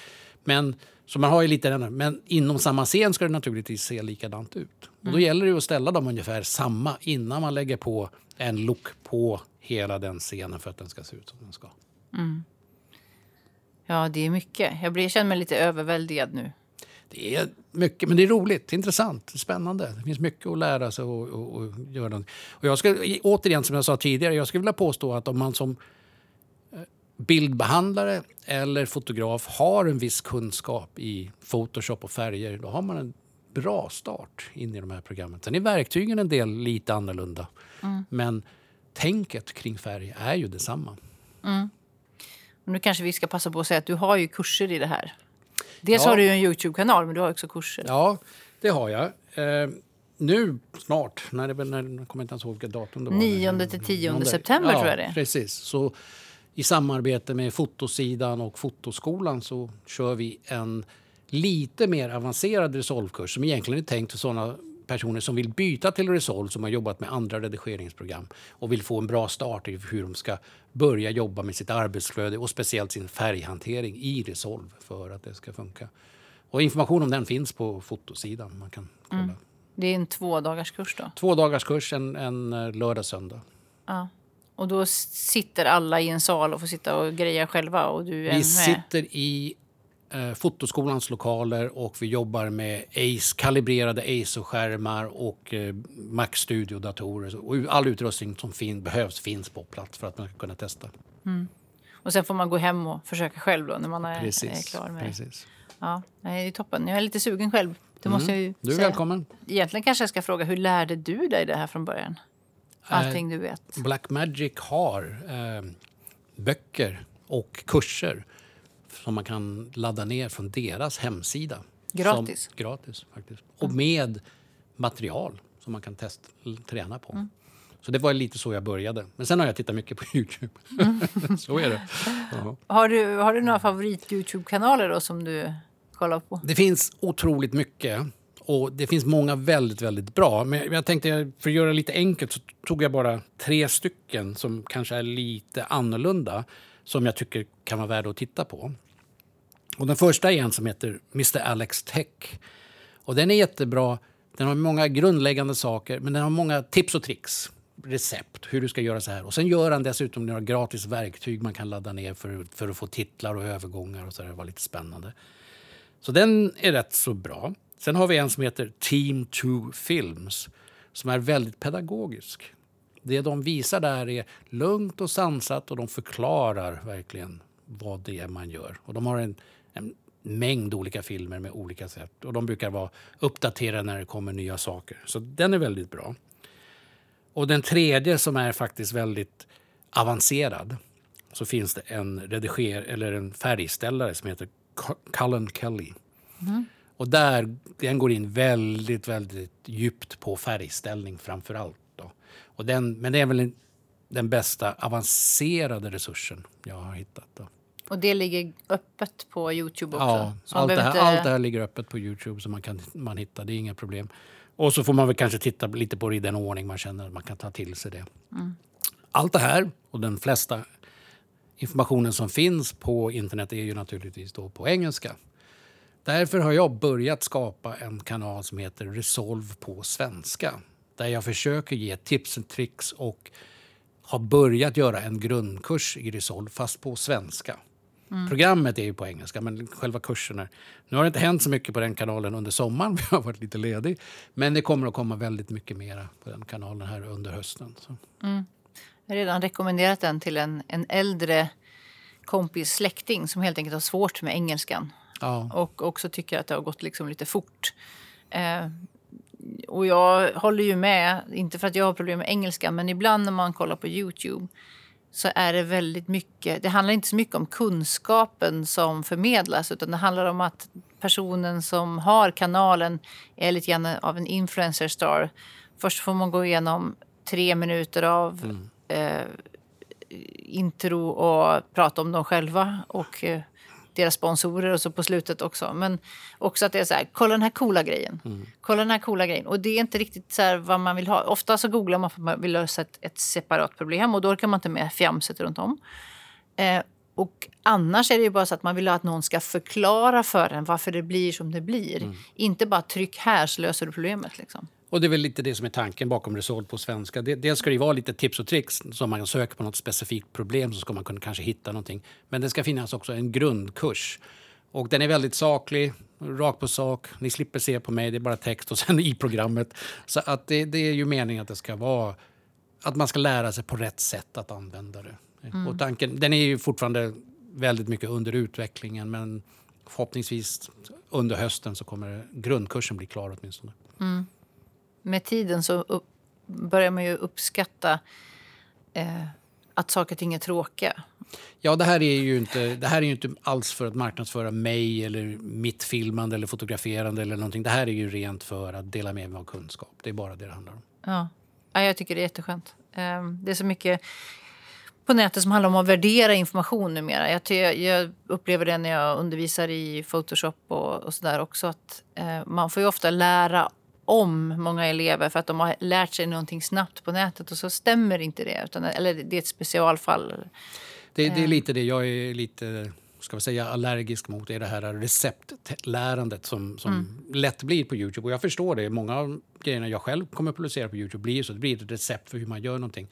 men så man har ju lite Men inom samma scen ska det naturligtvis se likadant ut. Och då mm. gäller det att ställa dem ungefär samma innan man lägger på en look på hela den scenen för att den ska se ut som den ska. Mm. Ja, det är mycket. Jag, blir, jag känner mig lite överväldigad nu. Det är mycket, men det är roligt, intressant, spännande. Det finns mycket att lära sig och, och, och göra. Och jag ska, återigen, som jag sa tidigare, jag skulle vilja påstå att om man som bildbehandlare eller fotograf har en viss kunskap i Photoshop och färger, då har man en bra start in i de här programmen. Sen är verktygen en del lite annorlunda. Mm. Men tänket kring färg är ju detsamma. Mm. Nu kanske vi ska passa på att säga att du har ju kurser i det här. Dels ja. har du en Youtube-kanal, men du har också kurser. Ja, det har jag. Eh, nu snart, när det, när, jag kommer inte ens ihåg vilket datum det var. 9 till 10 september ja, tror jag det är. Precis. Så i samarbete med Fotosidan och Fotoskolan så kör vi en lite mer avancerad Resolve-kurs som egentligen är tänkt för sådana personer som vill byta till Resolve som har jobbat med andra redigeringsprogram och vill få en bra start i hur de ska börja jobba med sitt arbetsflöde och speciellt sin färghantering i Resolve för att det ska funka. Och information om den finns på fotosidan. Man kan kolla. Mm. Det är en två dagars kurs då? Två dagars kurs, en, en eh, lördag söndag. Ja. Och då sitter alla i en sal och får sitta och greja själva och du är Vi med? sitter i eh, Fotoskolans lokaler och vi jobbar med ACE, kalibrerade ACE-skärmar och eh, Mac Studio-datorer. Och all utrustning som fin behövs finns på plats för att man ska kunna testa. Mm. Och sen får man gå hem och försöka själv då när man är, är klar med precis. Ja, det är toppen. Jag är lite sugen själv. Det måste mm. jag ju du är säga. välkommen. Egentligen kanske jag ska fråga, hur lärde du dig det här från början? Allting du vet. Blackmagic har eh, böcker och kurser som man kan ladda ner från deras hemsida. Gratis? Som, gratis, faktiskt. Och med material som man kan testa, träna på. Mm. Så det var lite så jag började. Men sen har jag tittat mycket på Youtube. Mm. så är det. Ja. Har, du, har du några favorit-Youtube-kanaler som du kollar på? Det finns otroligt mycket. Och Det finns många väldigt, väldigt bra. Men jag tänkte, för att göra det lite enkelt så tog jag bara tre stycken som kanske är lite annorlunda som jag tycker kan vara värda att titta på. Och den första är en som heter Mr Alex Tech. Och den är jättebra. Den har många grundläggande saker, men den har många tips och tricks. Recept, hur du ska göra så här. Och sen gör han dessutom några gratis verktyg man kan ladda ner för, för att få titlar och övergångar och så där. Det var lite spännande. Så den är rätt så bra. Sen har vi en som heter Team 2 Films som är väldigt pedagogisk. Det de visar där är lugnt och sansat och de förklarar verkligen vad det är man gör. Och de har en, en mängd olika filmer med olika sätt och de brukar vara uppdaterade när det kommer nya saker. Så den är väldigt bra. Och den tredje som är faktiskt väldigt avancerad så finns det en rediger eller en färgställare som heter Cullen Kelly. Mm. Och där, den går in väldigt, väldigt djupt på färgställning framför allt. Då. Och den, men det är väl den bästa avancerade resursen jag har hittat. Då. Och det ligger öppet på Youtube också? Ja, allt det, här, inte... allt det här ligger öppet på Youtube så man kan man hitta. Det är inga problem. Och så får man väl kanske titta lite på det i den ordning man känner att man kan ta till sig det. Mm. Allt det här och den flesta informationen som finns på internet är ju naturligtvis då på engelska. Därför har jag börjat skapa en kanal som heter Resolve på svenska. Där jag försöker ge tips och tricks och har börjat göra en grundkurs i Resolve fast på svenska. Mm. Programmet är ju på engelska, men själva kursen är... Nu har det inte hänt så mycket på den kanalen under sommaren, vi har varit lite ledig. Men det kommer att komma väldigt mycket mer på den kanalen här under hösten. Mm. Jag har redan rekommenderat den till en, en äldre kompis, släkting som helt enkelt har svårt med engelskan. Ja. Och också tycker att det har gått liksom lite fort. Eh, och jag håller ju med, inte för att jag har problem med engelska, men ibland när man kollar på Youtube så är det väldigt mycket, det handlar inte så mycket om kunskapen som förmedlas utan det handlar om att personen som har kanalen är lite grann av en influencer star. Först får man gå igenom tre minuter av mm. eh, intro och prata om dem själva och eh, deras sponsorer och så på slutet också. Men också att det är så här, kolla den här coola grejen. Mm. Kolla den här coola grejen. Och det är inte riktigt så vad man vill ha. Ofta så googlar man för att man vill lösa ett, ett separat problem och då orkar man inte med fjamset runt om. Eh, och annars är det ju bara så att man vill att någon ska förklara för en varför det blir som det blir. Mm. Inte bara tryck här så löser du problemet. Liksom. Och det är väl lite det som är tanken bakom Resolve på svenska. Dels ska det vara lite tips och tricks. Så om man söker på något specifikt problem så ska man kunna kanske hitta någonting. Men det ska finnas också en grundkurs. Och den är väldigt saklig, rakt på sak. Ni slipper se på mig, det är bara text och sen i programmet. Så att det, det är ju meningen att det ska vara att man ska lära sig på rätt sätt att använda det. Mm. Och tanken, den är ju fortfarande väldigt mycket under utvecklingen men förhoppningsvis under hösten så kommer grundkursen bli klar åtminstone. Mm med tiden så upp, börjar man ju uppskatta eh, att saker och ting är tråkiga. Ja, det här är ju inte, det här är inte alls för att marknadsföra mig eller mitt filmande eller fotograferande eller någonting. Det här är ju rent för att dela med mig av kunskap. Det är bara det det handlar om. Ja, ja jag tycker det är jätteskönt. Ehm, det är så mycket på nätet som handlar om att värdera information numera. Jag, jag upplever det när jag undervisar i Photoshop och, och sådär också. att eh, Man får ju ofta lära om många elever för att de har lärt sig någonting snabbt på nätet och så stämmer inte det. Utan, eller det är ett specialfall. Det, det är eh. lite det jag är lite ska vi säga, allergisk mot är det här receptlärandet som, som mm. lätt blir på Youtube. Och jag förstår det. Många av grejerna jag själv kommer att producera på Youtube blir så. Det blir ett recept för hur man gör någonting.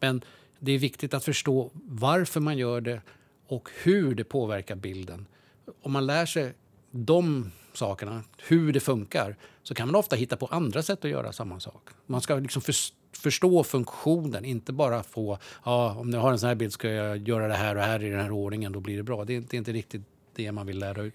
Men det är viktigt att förstå varför man gör det och hur det påverkar bilden. Om man lär sig de sakerna, hur det funkar, så kan man ofta hitta på andra sätt att göra samma sak. Man ska liksom förstå funktionen, inte bara få ja, om jag har en sån här bild ska jag göra det här och här i den här ordningen, då blir det bra. Det är, det är inte riktigt det man vill lära ut.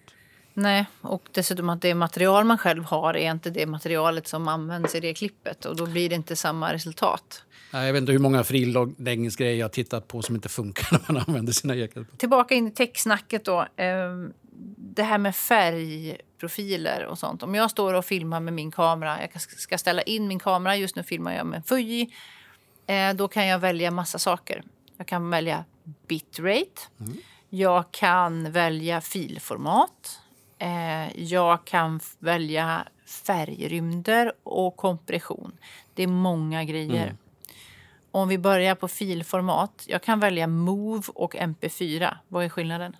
Nej, och dessutom att det material man själv har är inte det materialet som används i det klippet och då blir det inte samma resultat. Jag vet inte hur många friläggningsgrejer jag har tittat på som inte funkar när man använder sina egna. Tillbaka in i techsnacket då. Ehm, det här med färg profiler och sånt. Om jag står och filmar med min kamera, jag ska ställa in min kamera, just nu filmar jag med Fuji, eh, då kan jag välja massa saker. Jag kan välja bitrate, mm. jag kan välja filformat, eh, jag kan välja färgrymder och kompression. Det är många grejer. Mm. Om vi börjar på filformat. Jag kan välja MOV och MP4. Vad är skillnaden?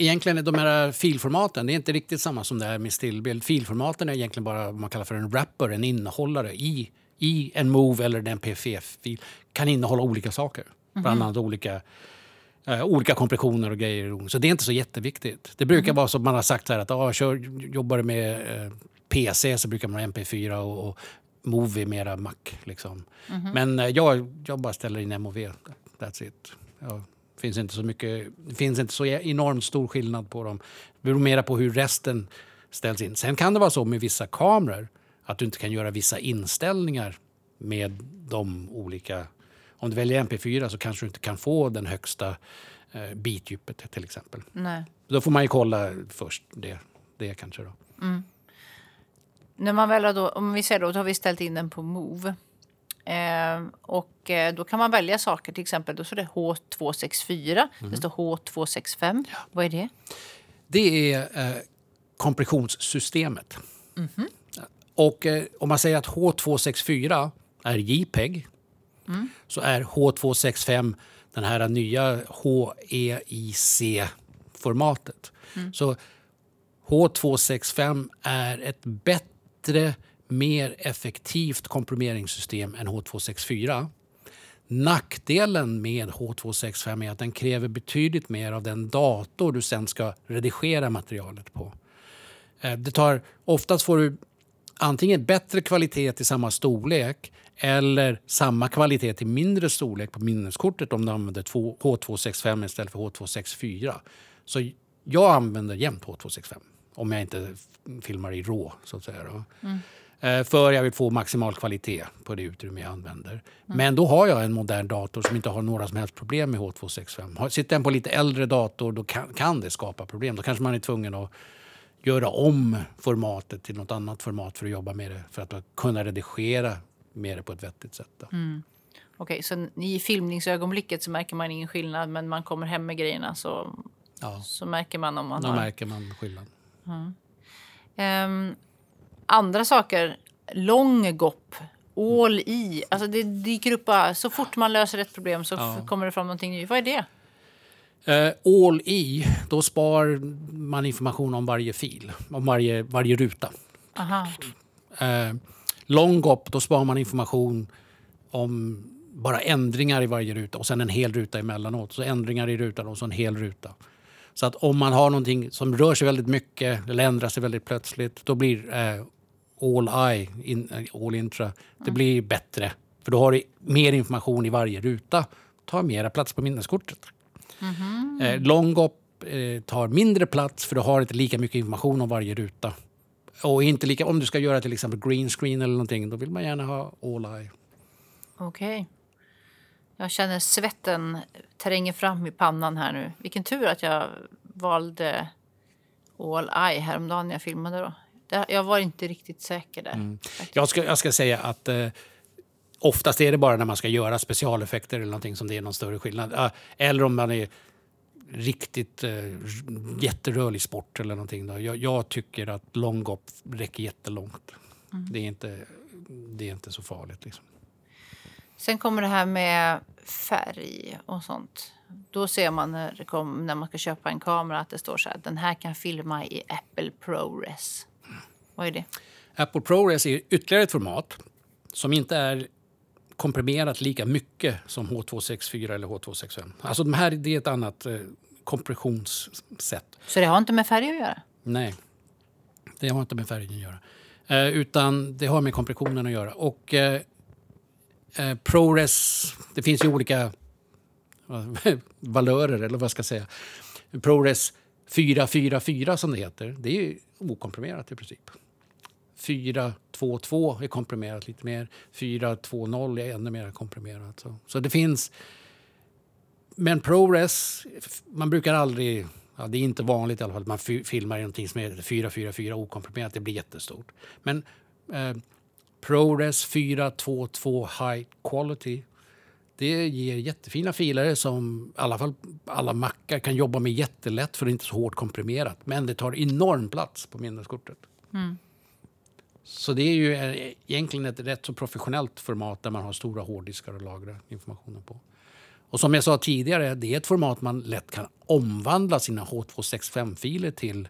Egentligen är de här filformaten det är inte riktigt samma som det här med stillbild. Filformaten är egentligen bara vad man kallar för en wrapper, en innehållare i, i en MOV eller en PFF-fil. kan innehålla olika saker. Mm -hmm. Bland annat olika, uh, olika kompressioner och grejer. Så det är inte så jätteviktigt. Det brukar mm vara som man har sagt här att ah, kör, jobbar du med uh, PC så brukar man ha MP4 och, och Movie mera Mac. Liksom. Mm -hmm. Men uh, jag, jag bara ställer in MOV. That's it. Ja finns inte så mycket, det finns inte så enormt stor skillnad på dem. Det beror mer på hur resten ställs in. Sen kan det vara så med vissa kameror att du inte kan göra vissa inställningar med de olika... Om du väljer MP4 så kanske du inte kan få den högsta eh, bitdjupet till exempel. Nej. Då får man ju kolla först det, det kanske. Då. Mm. När man väl då, om vi säger då, då har vi ställt in den på Move. Eh, och eh, då kan man välja saker, till exempel då står det H264, mm. det står H265. Ja. Vad är det? Det är eh, kompressionssystemet. Mm -hmm. Och eh, om man säger att H264 är JPEG mm. så är H265 den här nya HEIC-formatet. Mm. Så H265 är ett bättre mer effektivt komprimeringssystem än H264. Nackdelen med H265 är att den kräver betydligt mer av den dator du sen ska redigera materialet på. Eh, det tar, oftast får du antingen bättre kvalitet i samma storlek eller samma kvalitet i mindre storlek på minneskortet om du använder H265 istället för H264. Så jag använder jämt H265 om jag inte filmar i RAW. Så att säga. Mm. Eh, för jag vill få maximal kvalitet på det utrymme jag använder. Mm. Men då har jag en modern dator som inte har några som helst problem med H265. Sitter den på lite äldre dator då kan, kan det skapa problem. Då kanske man är tvungen att göra om formatet till något annat format för att jobba med det för att kunna redigera med det på ett vettigt sätt. Mm. Okej, okay, så i filmningsögonblicket så märker man ingen skillnad men man kommer hem med grejerna så, ja. så märker man om man Då har... märker man skillnad. Mm. Um, andra saker, lång gopp, all i. Alltså det dyker upp bara, så fort man löser ett problem så ja. kommer det fram någonting nytt. Vad är det? Uh, all i, då spar man information om varje fil, om varje, varje ruta. Aha. Uh, lång gopp, då sparar man information om bara ändringar i varje ruta och sen en hel ruta emellanåt. Så ändringar i rutan och så en hel ruta. Så att om man har någonting som rör sig väldigt mycket eller ändrar sig väldigt plötsligt, då blir eh, all eye, in, eh, all intra, det blir bättre. För då har du mer information i varje ruta. tar mera plats på minneskortet. Mm eh, Longop eh, tar mindre plats för du har inte lika mycket information om varje ruta. Och inte lika, om du ska göra till exempel green screen eller någonting, då vill man gärna ha all eye. Okej. Okay. Jag känner svetten tränger fram i pannan här nu. Vilken tur att jag valde all eye häromdagen när jag filmade. Då. Jag var inte riktigt säker där. Mm. Jag, ska, jag ska säga att eh, oftast är det bara när man ska göra specialeffekter eller någonting som det är någon större skillnad. Eller om man är riktigt eh, jätterörlig sport eller någonting. Då. Jag, jag tycker att långgopp räcker jättelångt. Mm. Det, är inte, det är inte så farligt. Liksom. Sen kommer det här med färg och sånt. Då ser man när, kom, när man ska köpa en kamera att det står så här. Den här kan filma i Apple ProRes. Vad är det? Apple ProRes är ytterligare ett format som inte är komprimerat lika mycket som H264 eller H265. Alltså de här det är ett annat eh, kompressionssätt. Så det har inte med färg att göra? Nej, det har inte med färgen att göra. Eh, utan det har med kompressionen att göra. Och eh, eh ProRes, det finns ju olika valörer eller vad ska jag säga. ProRes 444 som det heter, det är ju okomprimerat i princip. 422 är komprimerat lite mer. 420 är ännu mer komprimerat. Så, så det finns... Men ProRes, man brukar aldrig Ja, det är inte vanligt i alla fall att man filmar i någonting som är 444 okomprimerat. Det blir jättestort. Men eh, ProRes 422 High Quality det ger jättefina filer som i alla fall alla mackar kan jobba med jättelätt för det är inte så hårt komprimerat. Men det tar enorm plats på minneskortet. Mm. Så det är ju eh, egentligen ett rätt så professionellt format där man har stora hårddiskar att lagra informationen på. Och som jag sa tidigare, det är ett format man lätt kan omvandla sina H265-filer till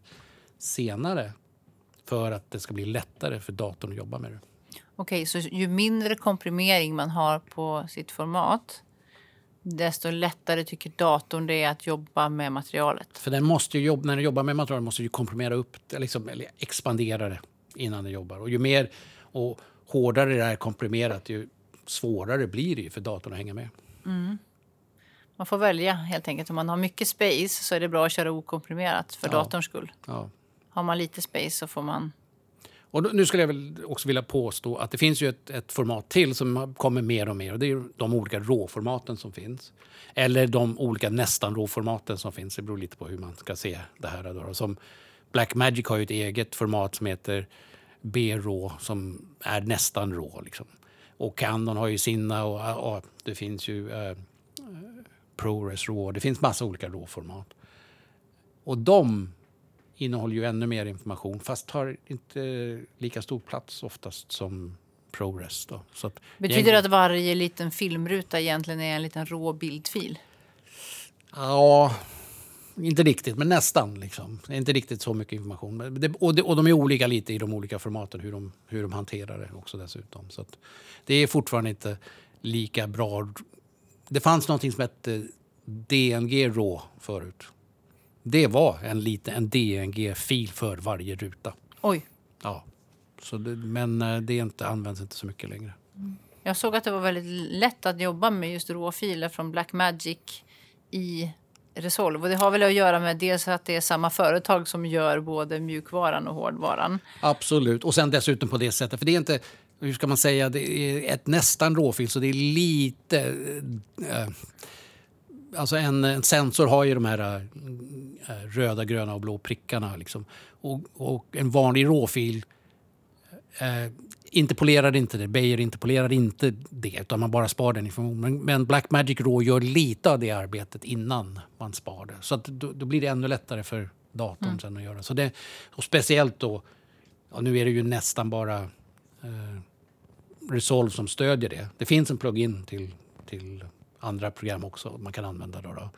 senare för att det ska bli lättare för datorn att jobba med det. Okej, så ju mindre komprimering man har på sitt format desto lättare tycker datorn det är att jobba med materialet. För den måste ju jobba, när den jobbar med material måste ju komprimera upp liksom, eller expandera det innan den jobbar. Och ju mer och hårdare det är komprimerat, ju svårare blir det för datorn att hänga med. Man får välja helt enkelt. Om man har mycket space så är det bra att köra okomprimerat för Ja. datorns skull. Ja. Har man lite space så får man... Och nu skulle jag väl också vilja påstå att det finns ju ett, ett format till som kommer mer och mer och det är de olika råformaten som finns. Eller de olika nästan råformaten som finns. Det beror lite på hur man ska se det här. Då. Som Blackmagic har ju ett eget format som heter B-RAW som är nästan RAW. Liksom. Och Canon har ju sina och, och det finns ju eh, ProRes RAW. Det finns massa olika RAW-format. Och de innehåller ju ännu mer information fast tar inte lika stor plats oftast som ProRes. Då. Så att Betyder det att varje liten filmruta egentligen är en liten rå bildfil? Ja, inte riktigt, men nästan. Liksom. Det är inte riktigt så mycket information. Det, och, det, och de är olika lite i de olika formaten, hur de, hur de hanterar det också dessutom. Så det är fortfarande inte lika bra. Det fanns någonting som hette DNG RAW förut. Det var en, liten, en DNG-fil för varje ruta. Oj, Ja. Så det, men eh, det är inte, används inte så mycket längre. jag såg att det var väldigt lätt att jobba med just råfiler från Blackmagic i Resolve. Och det har väl att göra med dels att det är samma företag som gör både mjukvaran och hårdvaran. Absolut. Och sen dessutom på det sättet. För det är inte, hur ska man säga, det är ett nästan råfil så det är lite... Äh, alltså en, en sensor har ju de här äh, röda, gröna och blå prickarna. Liksom. Och, och en vanlig råfil eh, interpolerar inte det, Beijer interpolerar inte det utan man bara spar den informationen. Men, Blackmagic RAW gör lite av det arbetet innan man spar det. Så att då, då blir det ännu lättare för datorn sen att göra. Så det, och speciellt då, ja, nu är det ju nästan bara eh, Resolve som stödjer det. Det finns en plugin till, till andra program också man kan använda. Då, då.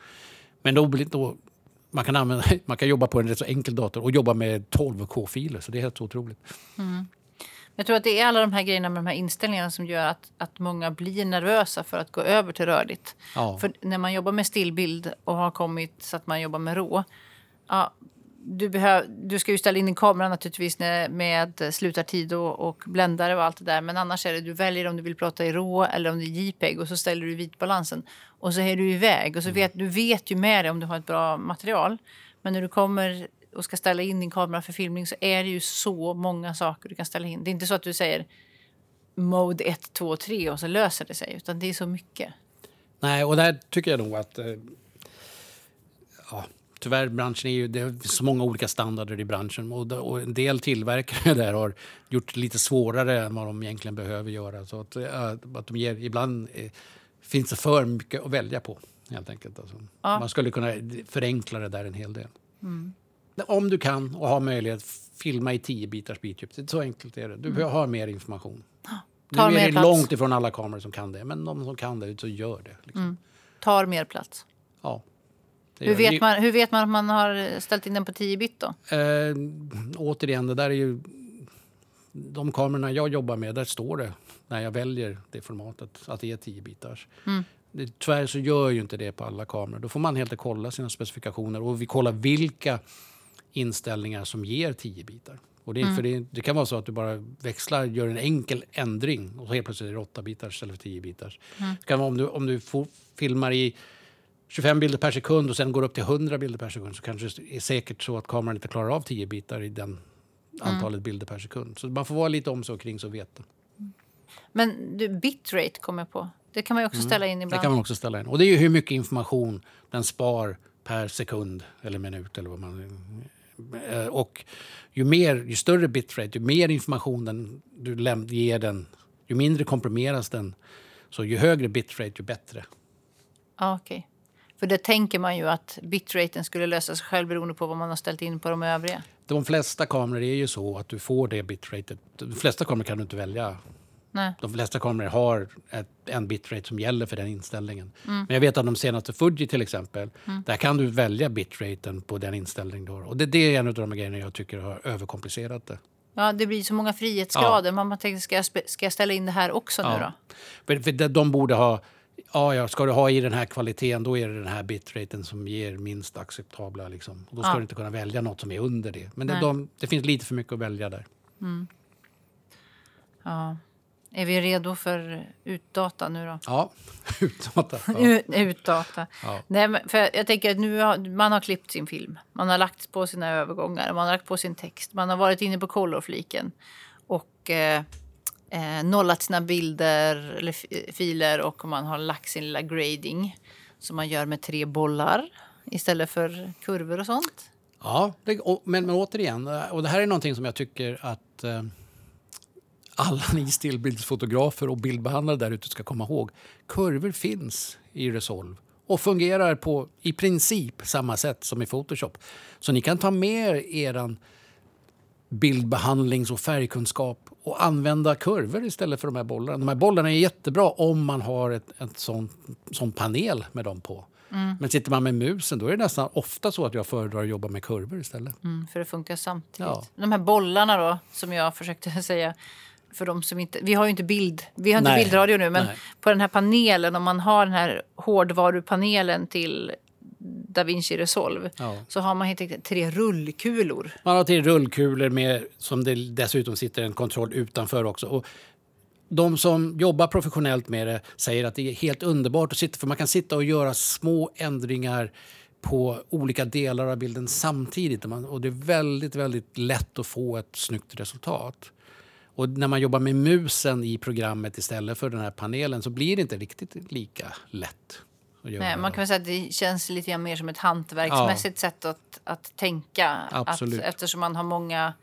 Men då, då, man, kan använda, man kan jobba på en rätt så enkel dator och jobba med 12K-filer, så det är helt otroligt. Jag tror att det är alla de här grejerna med de här inställningarna som gör att, att många blir nervösa för att gå över till rörligt. Ja. För när man jobbar med stillbild och har kommit så att man jobbar med rå. Ja, du, behöv, du ska ju ställa in din kamera naturligtvis med slutartid och, och bländare och allt det där. Men annars är det du väljer om du vill prata i rå eller om det är JPEG och så ställer du vitbalansen. Och så är du iväg och så vet du vet ju med dig om du har ett bra material. Men när du kommer och ska ställa in din kamera för filmning så är det ju så många saker du kan ställa in. Det är inte så att du säger mode 1, 2, 3 och så löser det sig. Utan det är så mycket. Nej, och där tycker jag nog att... Eh, ja, tyvärr, branschen är ju, det är så många olika standarder i branschen och, och en del tillverkare där har gjort det lite svårare än vad de egentligen behöver göra. Så att, eh, att de ger, ibland eh, finns det för mycket att välja på, helt enkelt. Alltså, Ja. Man skulle kunna förenkla det där en hel del. Om du kan och har möjlighet, filma i 10 bitars bitdjup. Så enkelt är det. Du har mer information. Tar nu är det plats. långt ifrån alla kameror som kan det, men de som kan det, så gör det. Liksom. Tar mer plats. Ja. Hur vet, man, hur vet man att man har ställt in den på 10 bit då? Eh, återigen, det där är ju... De kamerorna jag jobbar med, där står det när jag väljer det formatet att det är 10 bitars. Det, tyvärr så gör ju inte det på alla kameror. Då får man helt enkelt kolla sina specifikationer och vi kollar vilka inställningar som ger 10 bitar. Och det, för det, det kan vara så att du bara växlar, gör en enkel ändring och så helt plötsligt är det 8 bitars istället för 10 bitars. Det kan vara om du, om du får, filmar i 25 bilder per sekund och sen går upp till 100 bilder per sekund så kanske det är säkert så att kameran inte klarar av 10 bitar i den antalet bilder per sekund. Så man får vara lite om så kring så vet det. Men du, bitrate kommer jag på. Det kan man också ställa in Det ibland. kan man också ställa in. Och det är ju hur mycket information den spar per sekund eller minut. Eller vad man, och ju, mer, ju större bitrate, ju mer information den, du ger den, ju mindre komprimeras den. Så ju högre bitrate, ju bättre. Ja, okej. För det tänker man ju att bitraten skulle lösa sig själv beroende på vad man har ställt in på de övriga. De flesta kameror är ju så att du får det bitratet. De flesta kameror kan du inte välja. Nej. De flesta kameror har ett, en bitrate som gäller för den inställningen. Men jag vet att de senaste Fuji till exempel, där kan du välja bitraten på den inställning du har. Och det, det är en av de grejerna jag tycker har överkomplicerat det. Ja, det blir så många frihetsgrader. Man tänkte, ska jag, ska jag ställa in det här också nu då? Ja. För, för de- de borde ha, ja, ja, ska du ha i den här kvaliteten då är det den här bitraten som ger minst acceptabla. Liksom. Och då ska Ja. du inte kunna välja något som är under det. Men det, de, det finns lite för mycket att välja där. Ja. Är vi redo för utdata nu då? Ja, utdata. Ja. Ut, utdata. Ja. Nej, för jag tänker att nu har, man har klippt sin film. Man har lagt på sina övergångar. Man har lagt på sin text. Man har varit inne på colorfliken. Och eh, eh, nollat sina bilder eller fi- filer. Och man har lagt sin lilla grading. Som man gör med tre bollar. Istället för kurvor och sånt. Ja, det, och, men, men återigen, och det här är någonting som jag tycker att eh, alla ni stillbildsfotografer och bildbehandlare där ute ska komma ihåg. Kurvor finns i Resolve och fungerar på i princip samma sätt som i Photoshop. Så ni kan ta med er bildbehandlings och färgkunskap och använda kurvor istället för de här bollarna. De här bollarna är jättebra om man har ett, ett sån, sån panel med dem på. Men sitter man med musen då är det nästan ofta så att jag föredrar att jobba med kurvor istället. Mm, för det funkar samtidigt. Ja. De här bollarna då, som jag försökte säga. För de som inte, vi har ju inte bild, vi har inte Nej, bildradio nu, men nej. på den här panelen, om man har den här hårdvarupanelen till DaVinci Resolve, Ja. så har man helt enkelt tre rullkulor. Man har till rullkulor med, som det dessutom sitter en kontroll utanför också. Och de som jobbar professionellt med det säger att det är helt underbart att sitta, för man kan sitta och göra små ändringar på olika delar av bilden samtidigt. Och det är väldigt, väldigt lätt att få ett snyggt resultat. Och när man jobbar med musen i programmet istället för den här panelen så blir det inte riktigt lika lätt. Nej, man kan väl säga att det känns lite mer som ett hantverksmässigt sätt att, att tänka. Absolut. Att, eftersom man har många,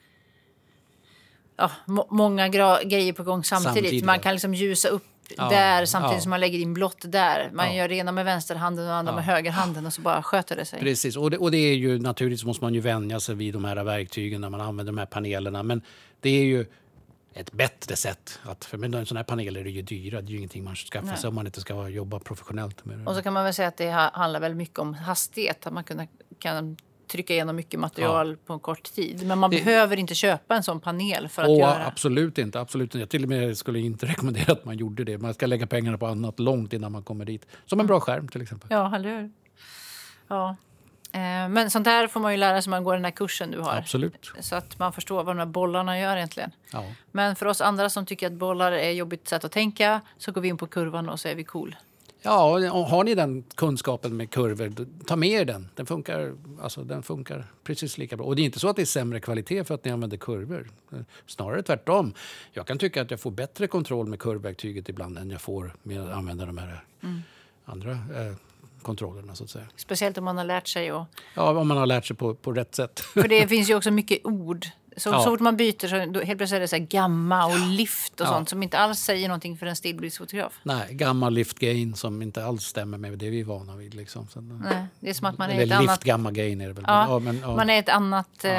ja, må, många gra, grejer på gång samtidigt. Samtidigt, Man ja. kan liksom ljusa upp Ja, där samtidigt ja. som man lägger in blått där. Man Ja. gör det ena med vänsterhanden och det andra med högerhanden och så bara sköter det sig. Precis, och det, och det är ju naturligtvis måste man ju vänja sig vid de här verktygen när man använder de här panelerna. Men det är ju ett bättre sätt. Att, för men sådana här paneler är ju dyra. Det är ju ingenting man skaffar sig om man inte ska jobba professionellt med det. Och så kan man väl säga att det ha- handlar väldigt mycket om hastighet. Att man kan, kan trycka igenom mycket material på en kort tid. Men man Det- behöver inte köpa en sån panel för att och göra... absolut inte. Absolut inte. Jag till och med skulle inte rekommendera att man gjorde det. Man ska lägga pengarna på annat långt innan man kommer dit. Som en bra skärm till exempel. Ja, eller hur? Ja. Eh, Men sånt här får man ju lära sig när man går den här kursen du har. Absolut. Så att man förstår vad de här bollarna gör egentligen. Ja. Men för oss andra som tycker att bollar är jobbigt sätt att tänka så går vi in på kurvan och så är vi cool. Ja, har ni den kunskapen med kurvor, ta med er den. Den funkar, alltså, den funkar precis lika bra. Och det är inte så att det är sämre kvalitet för att ni använder kurvor. Snarare tvärtom. Jag kan tycka att jag får bättre kontroll med kurvverktyget ibland än jag får med att använda de här andra eh, kontrollerna. Så att säga. Speciellt om man har lärt sig. Och, Ja, om man har lärt sig på, på rätt sätt. för det finns ju också mycket ord. Så, Ja. så fort man byter så helt plötsligt är det så här gamma och lift och Ja. sånt som inte alls säger någonting för en stillbildsfotograf. Nej, gammal lift gain som inte alls stämmer med det vi är vana vid. Liksom. Så, Nej, det är som att man är eller ett lift annat... gamma gain är det väl. Ja, men, ja. Man är ett annat, eh,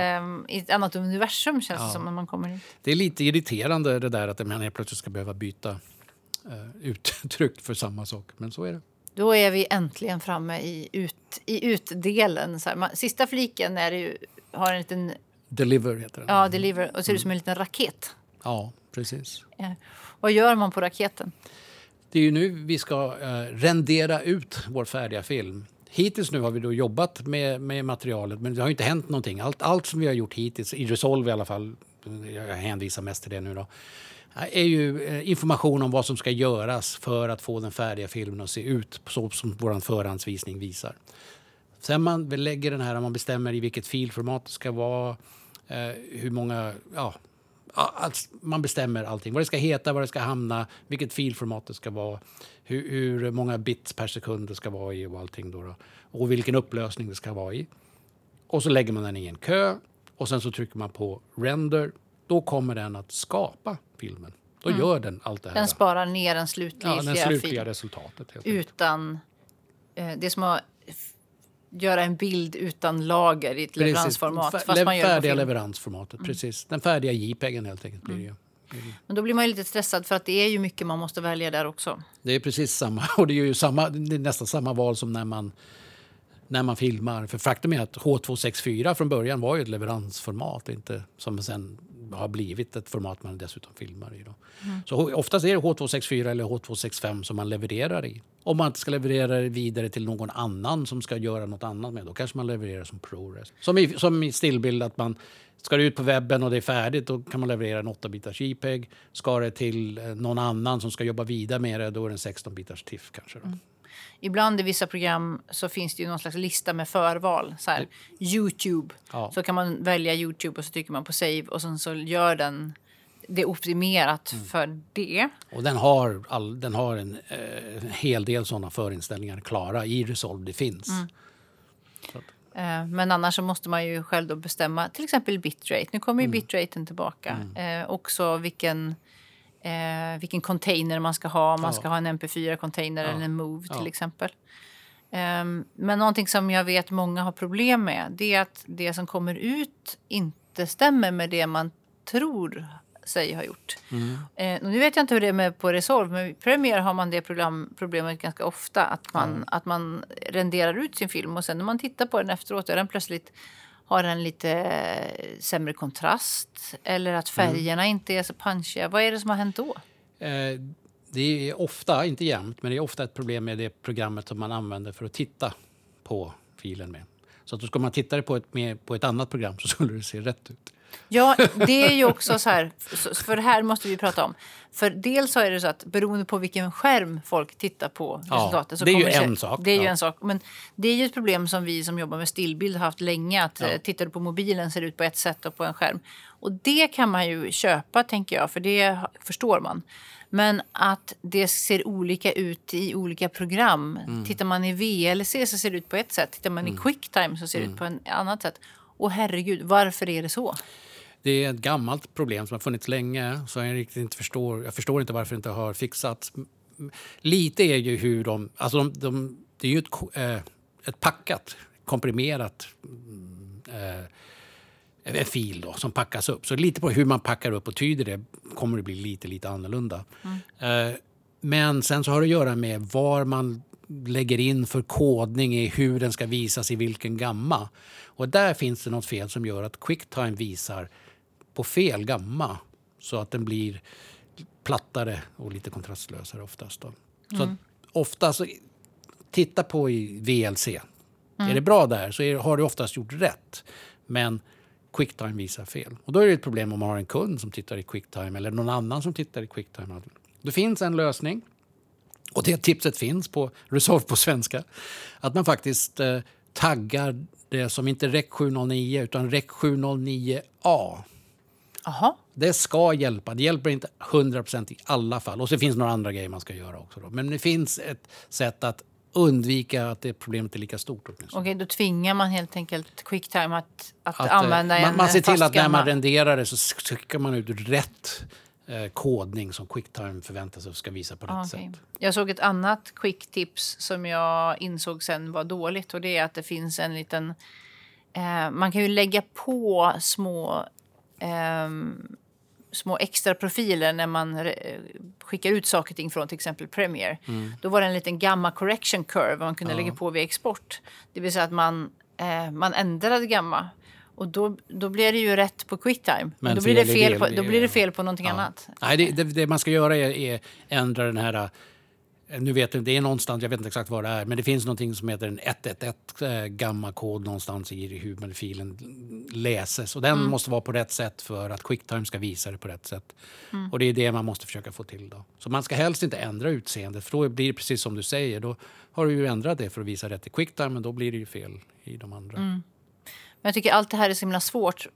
ett annat universum känns det som när man kommer in. Det är lite irriterande det där att man helt plötsligt ska behöva byta eh, uttryck för samma sak. Men så är det. Då är vi äntligen framme i, ut, i utdelen. Så här, man, sista fliken är ju, har en liten Deliver heter den. ja, deliver och ser ut som en liten raket. Ja, precis. Ja. Vad gör man på raketen? Det är ju nu vi ska eh, rendera ut vår färdiga film. Hittills nu har vi då jobbat med, med materialet men det har inte hänt någonting. Allt, allt som vi har gjort hittills, i Resolve i alla fall, jag hänvisar mest till det nu då, är ju eh, information om vad som ska göras för att få den färdiga filmen att se ut så som vår förhandsvisning visar. Sen man lägger den här, man bestämmer i vilket filformat det ska vara, eh, hur många, ja, alltså, man bestämmer allting. Vad det ska heta, vad det ska hamna, vilket filformat det ska vara, hur, hur många bits per sekund det ska vara i och allting. Då, då och vilken upplösning det ska vara i. Och så lägger man den i en kö och sen så trycker man på render. Då kommer den att skapa filmen. Då mm. gör den allt det här. Den sparar ner den slutliga, ja, den slutliga resultatet. utan... Eh, det som att göra en bild utan lager i ett precis. leveransformat. Fast man gör färdiga leveransformatet, mm. precis. Den färdiga JPEGen helt enkelt blir det mm. Mm. Men då blir man lite stressad för att det är ju mycket man måste välja där också. Det är precis samma och det är ju samma, det är nästan samma val som när man när man filmar. För faktum är att H264 från början var ju ett leveransformat, inte som sen har blivit ett format man dessutom filmar i. Då. Mm. Så oftast är det H264 eller H265 som man levererar i. Om man inte ska leverera det vidare till någon annan som ska göra något annat med, då kanske man levererar som ProRes. Som i, som i stillbild, att man ska det ut på webben och det är färdigt, då kan man leverera en 8-bitars JPEG. Ska det till eh, någon annan som ska jobba vidare med det, då är det en 16-bitars TIFF kanske. Då. Mm. Ibland i vissa program så finns det ju någon slags lista med förval. Så här, Youtube. Ja. Så kan man välja Youtube och så trycker man på save och sen så gör den det är optimerat mm. för det. Och den har, all, den har en, eh, en hel del sådana förinställningar klara i Resolve. Det finns. Mm. Eh, men annars så måste man ju själv då bestämma till exempel bitrate. Nu kommer ju mm. bitraten tillbaka. Mm. Eh, också vilken eh, vilken container man ska ha. Om man ska ha en MP4-container ja. eller en Move till exempel. Um, men någonting som jag vet många har problem med det är att det som kommer ut inte stämmer med det man tror sig ha gjort. Mm. Eh, nu vet jag inte hur det är med på Resolve, men i Premiere har man det program, problemet ganska ofta. Att man, mm. att man renderar ut sin film och sen när man tittar på den efteråt är den plötsligt har den lite eh, sämre kontrast eller att mm. färgerna mm. inte är så punchiga. Vad är det som har hänt då? Eh, det är ofta, inte jämt, men det är ofta ett problem med det programmet som man använder för att titta på filen med. Så att då ska man titta på ett, med, på ett annat program så skulle det se rätt ut. Ja, det är ju också så här, för det här måste vi prata om. För dels så är det så att beroende på vilken skärm folk tittar på resultatet. så det är ju en sak. Det är ju ja. en sak. Men det är ju ett problem som vi som jobbar med stillbild har haft länge. Att ja. Eh, tittar du på mobilen ser det ut på ett sätt och på en skärm. Och det kan man ju köpa tänker jag, för det förstår man. Men att det ser olika ut i olika program. Mm. Tittar man i VLC så ser det ut på ett sätt. Tittar man mm. i Quicktime så ser det mm. ut på ett annat sätt. Och herregud, varför är det så? Det är ett gammalt problem som har funnits länge. Så jag, riktigt inte förstår, jag förstår inte varför det inte har fixats. Lite är ju hur de... Alltså de, de det är ju ett, äh, ett packat, komprimerat äh, fil då, som packas upp. Så lite på hur man packar upp och tyder det kommer det bli lite, lite annorlunda. Mm. Äh, men sen så har det att göra med var man lägger in för kodning i hur den ska visas i vilken gamma. Och där finns det något fel som gör att Quicktime visar på fel gamma så att den blir plattare och lite kontrastlösare oftast. Då. Så mm. ofta så, titta på i VLC. Mm. Är det bra där så är, har du oftast gjort rätt. Men Quicktime visar fel. Och då är det ett problem om man har en kund som tittar i Quicktime eller någon annan som tittar i Quicktime. Det finns en lösning och det tipset finns på Resolve på svenska. Att man faktiskt eh, taggar det som inte REC 709 utan REC 709A. Aha. Det ska hjälpa. Det hjälper inte 100% i alla fall. Och så finns några andra grejer man ska göra också. Då. Men det finns ett sätt att undvika att det problemet är lika stort. Okej, okay, då tvingar man helt enkelt Quicktime att, att, att eh, använda man, en Man ser till att när man renderar det så skickar man ut rätt eh, kodning som Quicktime förväntar sig ska visa på rätt okay. sätt. Jag såg ett annat quick-tips som jag insåg sen var dåligt och det är att det finns en liten... Eh, man kan ju lägga på små eh, små extra profiler när man skickar ut saker och ting från till exempel Premiere. Mm. Då var det en liten gamma correction curve man kunde ja. lägga på vid export. Det vill säga att man, eh, man ändrade gamma och då, då blir det ju rätt på quicktime. Men då blir, det fel på, då blir det fel på någonting ja. annat. Nej, det, det, det, man ska göra är, är ändra den här nu vet jag, det är någonstans, jag vet inte exakt var det är, men det finns någonting som heter en 111 eh, gamma-kod någonstans i hur filen läses. Och den mm. måste vara på rätt sätt för att Quicktime ska visa det på rätt sätt. Mm. Och det är det man måste försöka få till. Då. Så man ska helst inte ändra utseendet, för då blir det precis som du säger. Då har du ju ändrat det för att visa rätt i Quicktime, men då blir det ju fel i de andra. Mm. Men jag tycker allt det här är så himla svårt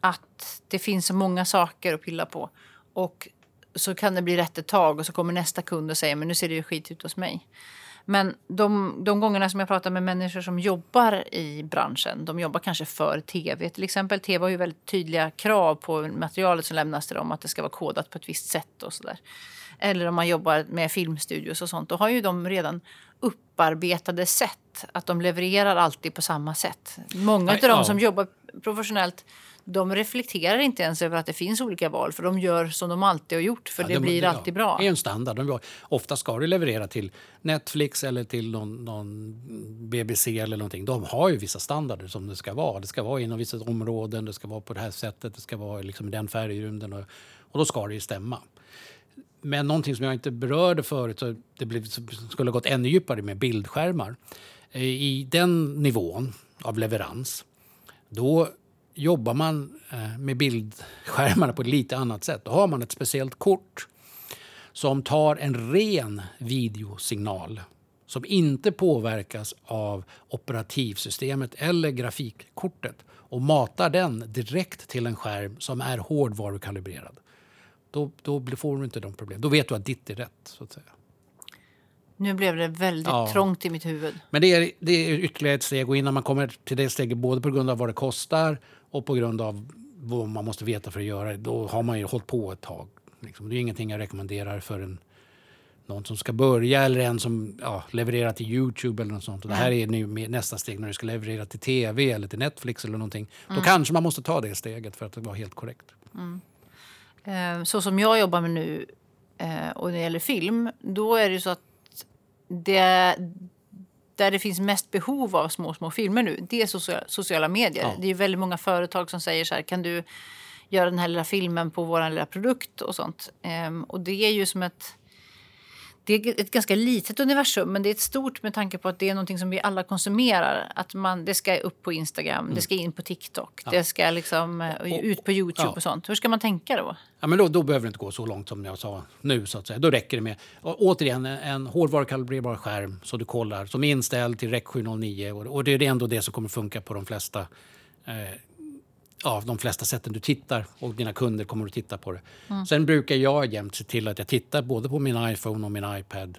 att det finns så många saker att pilla på. Och så kan det bli rätt ett tag och så kommer nästa kund och säger men nu ser det ju skit ut hos mig. Men de, de gångerna som jag pratar med människor som jobbar i branschen, de jobbar kanske för tv till exempel. Tv har ju väldigt tydliga krav på materialet som lämnas till dem, att det ska vara kodat på ett visst sätt och sådär. Eller om man jobbar med filmstudios och sånt, då har ju de redan upparbetade sätt. Att de levererar alltid på samma sätt. Många av de som jobbar professionellt de reflekterar inte ens över att det finns olika val för de gör som de alltid har gjort för Ja, det de- blir ja, alltid bra. Det är en standard. De, ofta ska du leverera till Netflix eller till någon, någon BBC eller någonting. De har ju vissa standarder som det ska vara. Det ska vara inom vissa områden, det ska vara på det här sättet, det ska vara liksom i den färgrymden och, och då ska det ju stämma. Men någonting som jag inte berörde förut, så det blev, skulle ha gått ännu djupare med bildskärmar. Eh, I den nivån av leverans, då jobbar man eh, med bildskärmarna på ett lite annat sätt. Då har man ett speciellt kort som tar en ren videosignal som inte påverkas av operativsystemet eller grafikkortet och matar den direkt till en skärm som är hårdvarukalibrerad. Då, då får du inte de problem. Då vet du att ditt är rätt. Så att säga. Nu blev det väldigt Ja. trångt i mitt huvud. Men det är, det är ytterligare ett steg och innan man kommer till det steget både på grund av vad det kostar och på grund av vad man måste veta för att göra det, då har man ju hållit på ett tag. Liksom. Det är ingenting jag rekommenderar för en, någon som ska börja eller en som ja, levererar till Youtube eller något sånt. Och det här är nu nästa steg när du ska leverera till TV eller till Netflix eller någonting. Då kanske man måste ta det steget för att det var helt korrekt. Eh, Så som jag jobbar med nu eh, och när det gäller film, då är det så att det, där det finns mest behov av små, små filmer nu, det är sociala, medier. Ja. Det är väldigt många företag som säger så här, kan du göra den här lilla filmen på vår lilla produkt och sånt. Ehm, och det är ju som ett det är ett ganska litet universum, men det är ett stort med tanke på att det är någonting som vi alla konsumerar. Att man, det ska upp på Instagram, det ska in på TikTok, det ska liksom eh, ut på Youtube ja. och sånt. Hur ska man tänka då? Ja, men då, då behöver det inte gå så långt som jag sa nu. Så att säga. Då räcker det med och, återigen en, en hårdvarukalibrerbar skärm så du kollar som är inställd till REC 709 och, och det är ändå det som kommer funka på de flesta eh, ja, de flesta sätten du tittar och dina kunder kommer att titta på det. Sen brukar jag jämt se till att jag tittar både på min iPhone och min iPad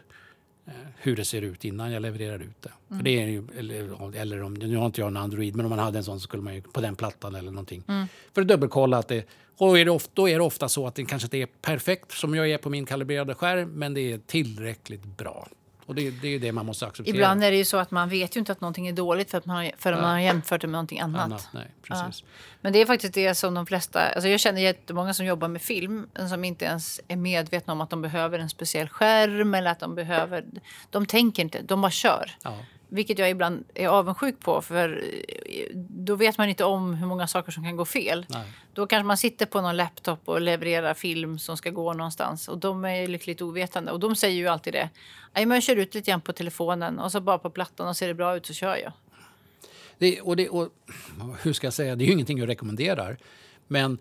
eh, hur det ser ut innan jag levererar ut det. För det är ju, eller, eller om, nu har inte jag en Android, men om man hade en sån så skulle man ju på den plattan eller någonting. För att dubbelkolla att det, och är det ofta, då är det ofta så att det kanske inte är perfekt som jag är på min kalibrerade skärm, men det är tillräckligt bra. Och det, det är det man måste acceptera. Ibland är det ju så att man vet ju inte att någonting är dåligt för att man har, förrän man har jämfört det med någonting annat. annat. Nej, precis. Men det är faktiskt det som de flesta... Alltså jag känner jättemånga som jobbar med film som inte ens är medvetna om att de behöver en speciell skärm eller att de behöver... De tänker inte, de bara kör. Ja. Vilket jag ibland är avundsjuk på för eh, då vet man inte om hur många saker som kan gå fel. Nej. Då kanske man sitter på någon laptop och levererar film som ska gå någonstans och de är lyckligt ovetande och de säger ju alltid det. "Nej, men Jag kör ut lite grann på telefonen och så bara på plattan och ser det bra ut så kör jag. Det, och det, och, hur ska jag säga, det är ju ingenting jag rekommenderar. Men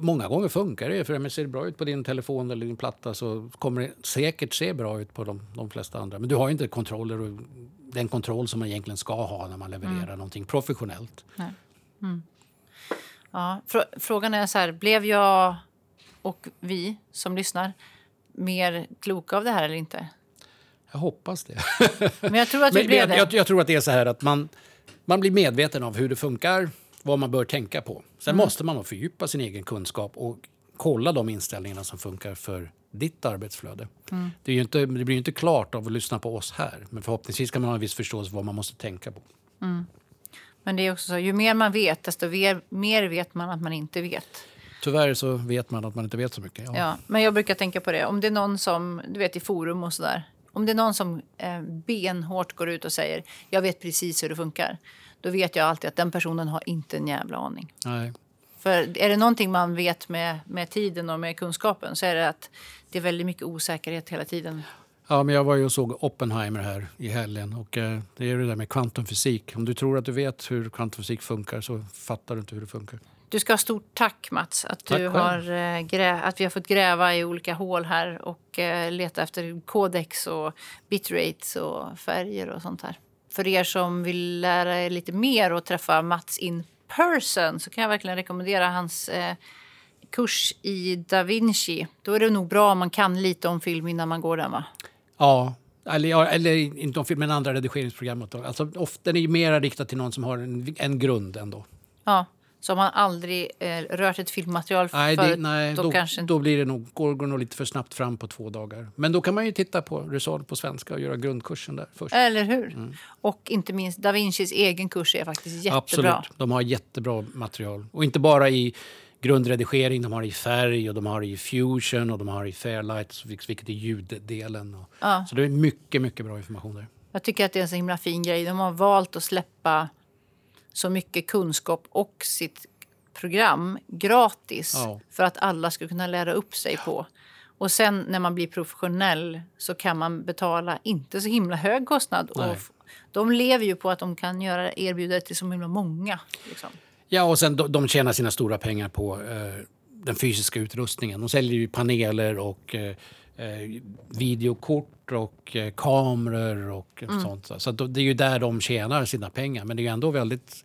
många gånger funkar det. För om det ser bra ut på din telefon eller din platta så kommer det säkert se bra ut på de, de flesta andra. Men du har inte kontroller och den kontroll som man egentligen ska ha när man levererar någonting professionellt. Ja, frå- frågan är så här, blev jag och vi som lyssnar mer kloka av det här eller inte? Jag hoppas det. Men jag tror att vi blev det. jag, jag tror att det är så här att man, man blir medveten av hur det funkar, vad man bör tänka på. Sen Mm. måste man fördjupa sin egen kunskap och kolla de inställningarna som funkar för ditt arbetsflöde. Mm. Det, är ju inte, det blir ju inte klart av att lyssna på oss här, men förhoppningsvis kan man ha en viss förståelse för vad man måste tänka på. Men det är också så, ju mer man vet, desto mer, mer vet man att man inte vet. Tyvärr så vet man att man inte vet så mycket. Ja. Ja, men jag brukar tänka på det. Om det är någon som, du vet i forum och sådär. Om det är någon som eh, benhårt går ut och säger jag vet precis hur det funkar. Då vet jag alltid att den personen har inte en jävla aning. Nej. För är det någonting man vet med, med tiden och med kunskapen så är det att det är väldigt mycket osäkerhet hela tiden. Ja, men jag var ju och såg Oppenheimer här i helgen. Och, eh, det är det där med kvantumfysik. Om du tror att du vet hur kvantumfysik funkar så fattar du inte hur det funkar. Du ska ha stort tack Mats att, Tack du har, eh, att vi har fått gräva i olika hål här och eh, leta efter kodex och bitrates och färger och sånt här. För er som vill lära er lite mer och träffa Mats in person så kan jag verkligen rekommendera hans eh, kurs i Da Vinci. Då är det nog bra om man kan lite om film innan man går den va? Ja, eller, eller inte om film, men andra redigeringsprogram. Alltså, ofta, är ju mer riktad till någon som har en, en grund ändå. Ja, så om man aldrig eh, rört ett filmmaterial nej, förut, det, nej, då, då, kanske då blir det nog, går, går nog lite för snabbt fram på två dagar. Men då kan man ju titta på Resolve på svenska och göra grundkursen där först. Eller hur? Och inte minst Da Vincis egen kurs är faktiskt jättebra. Absolut, de har jättebra material. Och inte bara i grundredigering, de har i färg och de har i fusion och de har i fairlight, vilket är ljuddelen. Ja. Så det är mycket, mycket bra information där. Jag tycker att det är en så himla fin grej. De har valt att släppa så mycket kunskap och sitt program gratis Ja. för att alla ska kunna lära upp sig på. Och sen när man blir professionell så kan man betala inte så himla hög kostnad. Och Nej. de lever ju på att de kan göra erbjuda det till så himla många. Liksom. Ja, och sen de, de tjänar sina stora pengar på eh, den fysiska utrustningen. De säljer ju paneler och eh, eh, videokort och eh, kameror och sånt. Så det är ju där de tjänar sina pengar. Men det är ju ändå väldigt...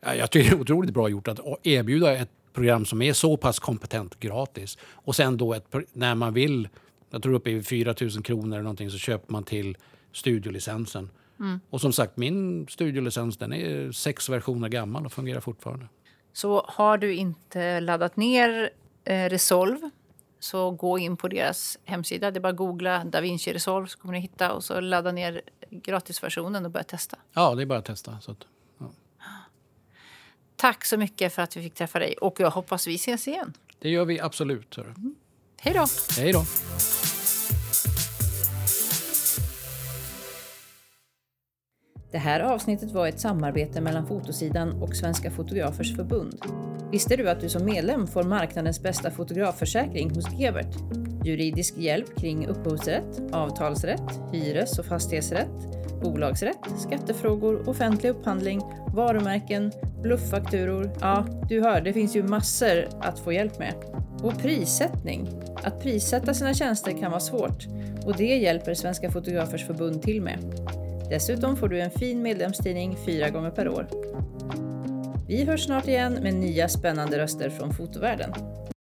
Ja, jag tycker det är otroligt bra gjort att erbjuda ett program som är så pass kompetent gratis. Och sen då ett, när man vill, jag tror uppe i 4 000 kronor eller någonting, så köper man till studiolicensen. Och som sagt, min studiolicens den är sex versioner gammal och fungerar fortfarande. Så har du inte laddat ner eh, Resolve så gå in på deras hemsida. Det är bara att googla Da Vinci Resolve så kommer ni hitta och så ladda ner gratisversionen och börja testa. Ja, det är bara att testa. Så att, Tack så mycket för att vi fick träffa dig och jag hoppas vi ses igen. det gör vi absolut. hörru. Hej då! Hej då! Det här avsnittet var ett samarbete mellan Fotosidan och Svenska Fotografers Förbund. Visste du att du som medlem får marknadens bästa fotografförsäkring hos Gebert? Juridisk hjälp kring upphovsrätt, avtalsrätt, hyres och fastighetsrätt, bolagsrätt, skattefrågor, offentlig upphandling, varumärken, blufffakturor. Ja, du hör, det finns ju massor att få hjälp med. Och prissättning. Att prissätta sina tjänster kan vara svårt och det hjälper Svenska Fotografers Förbund till med. Dessutom får du en fin medlemstidning fyra gånger per år. Vi hörs snart igen med nya spännande röster från fotovärlden.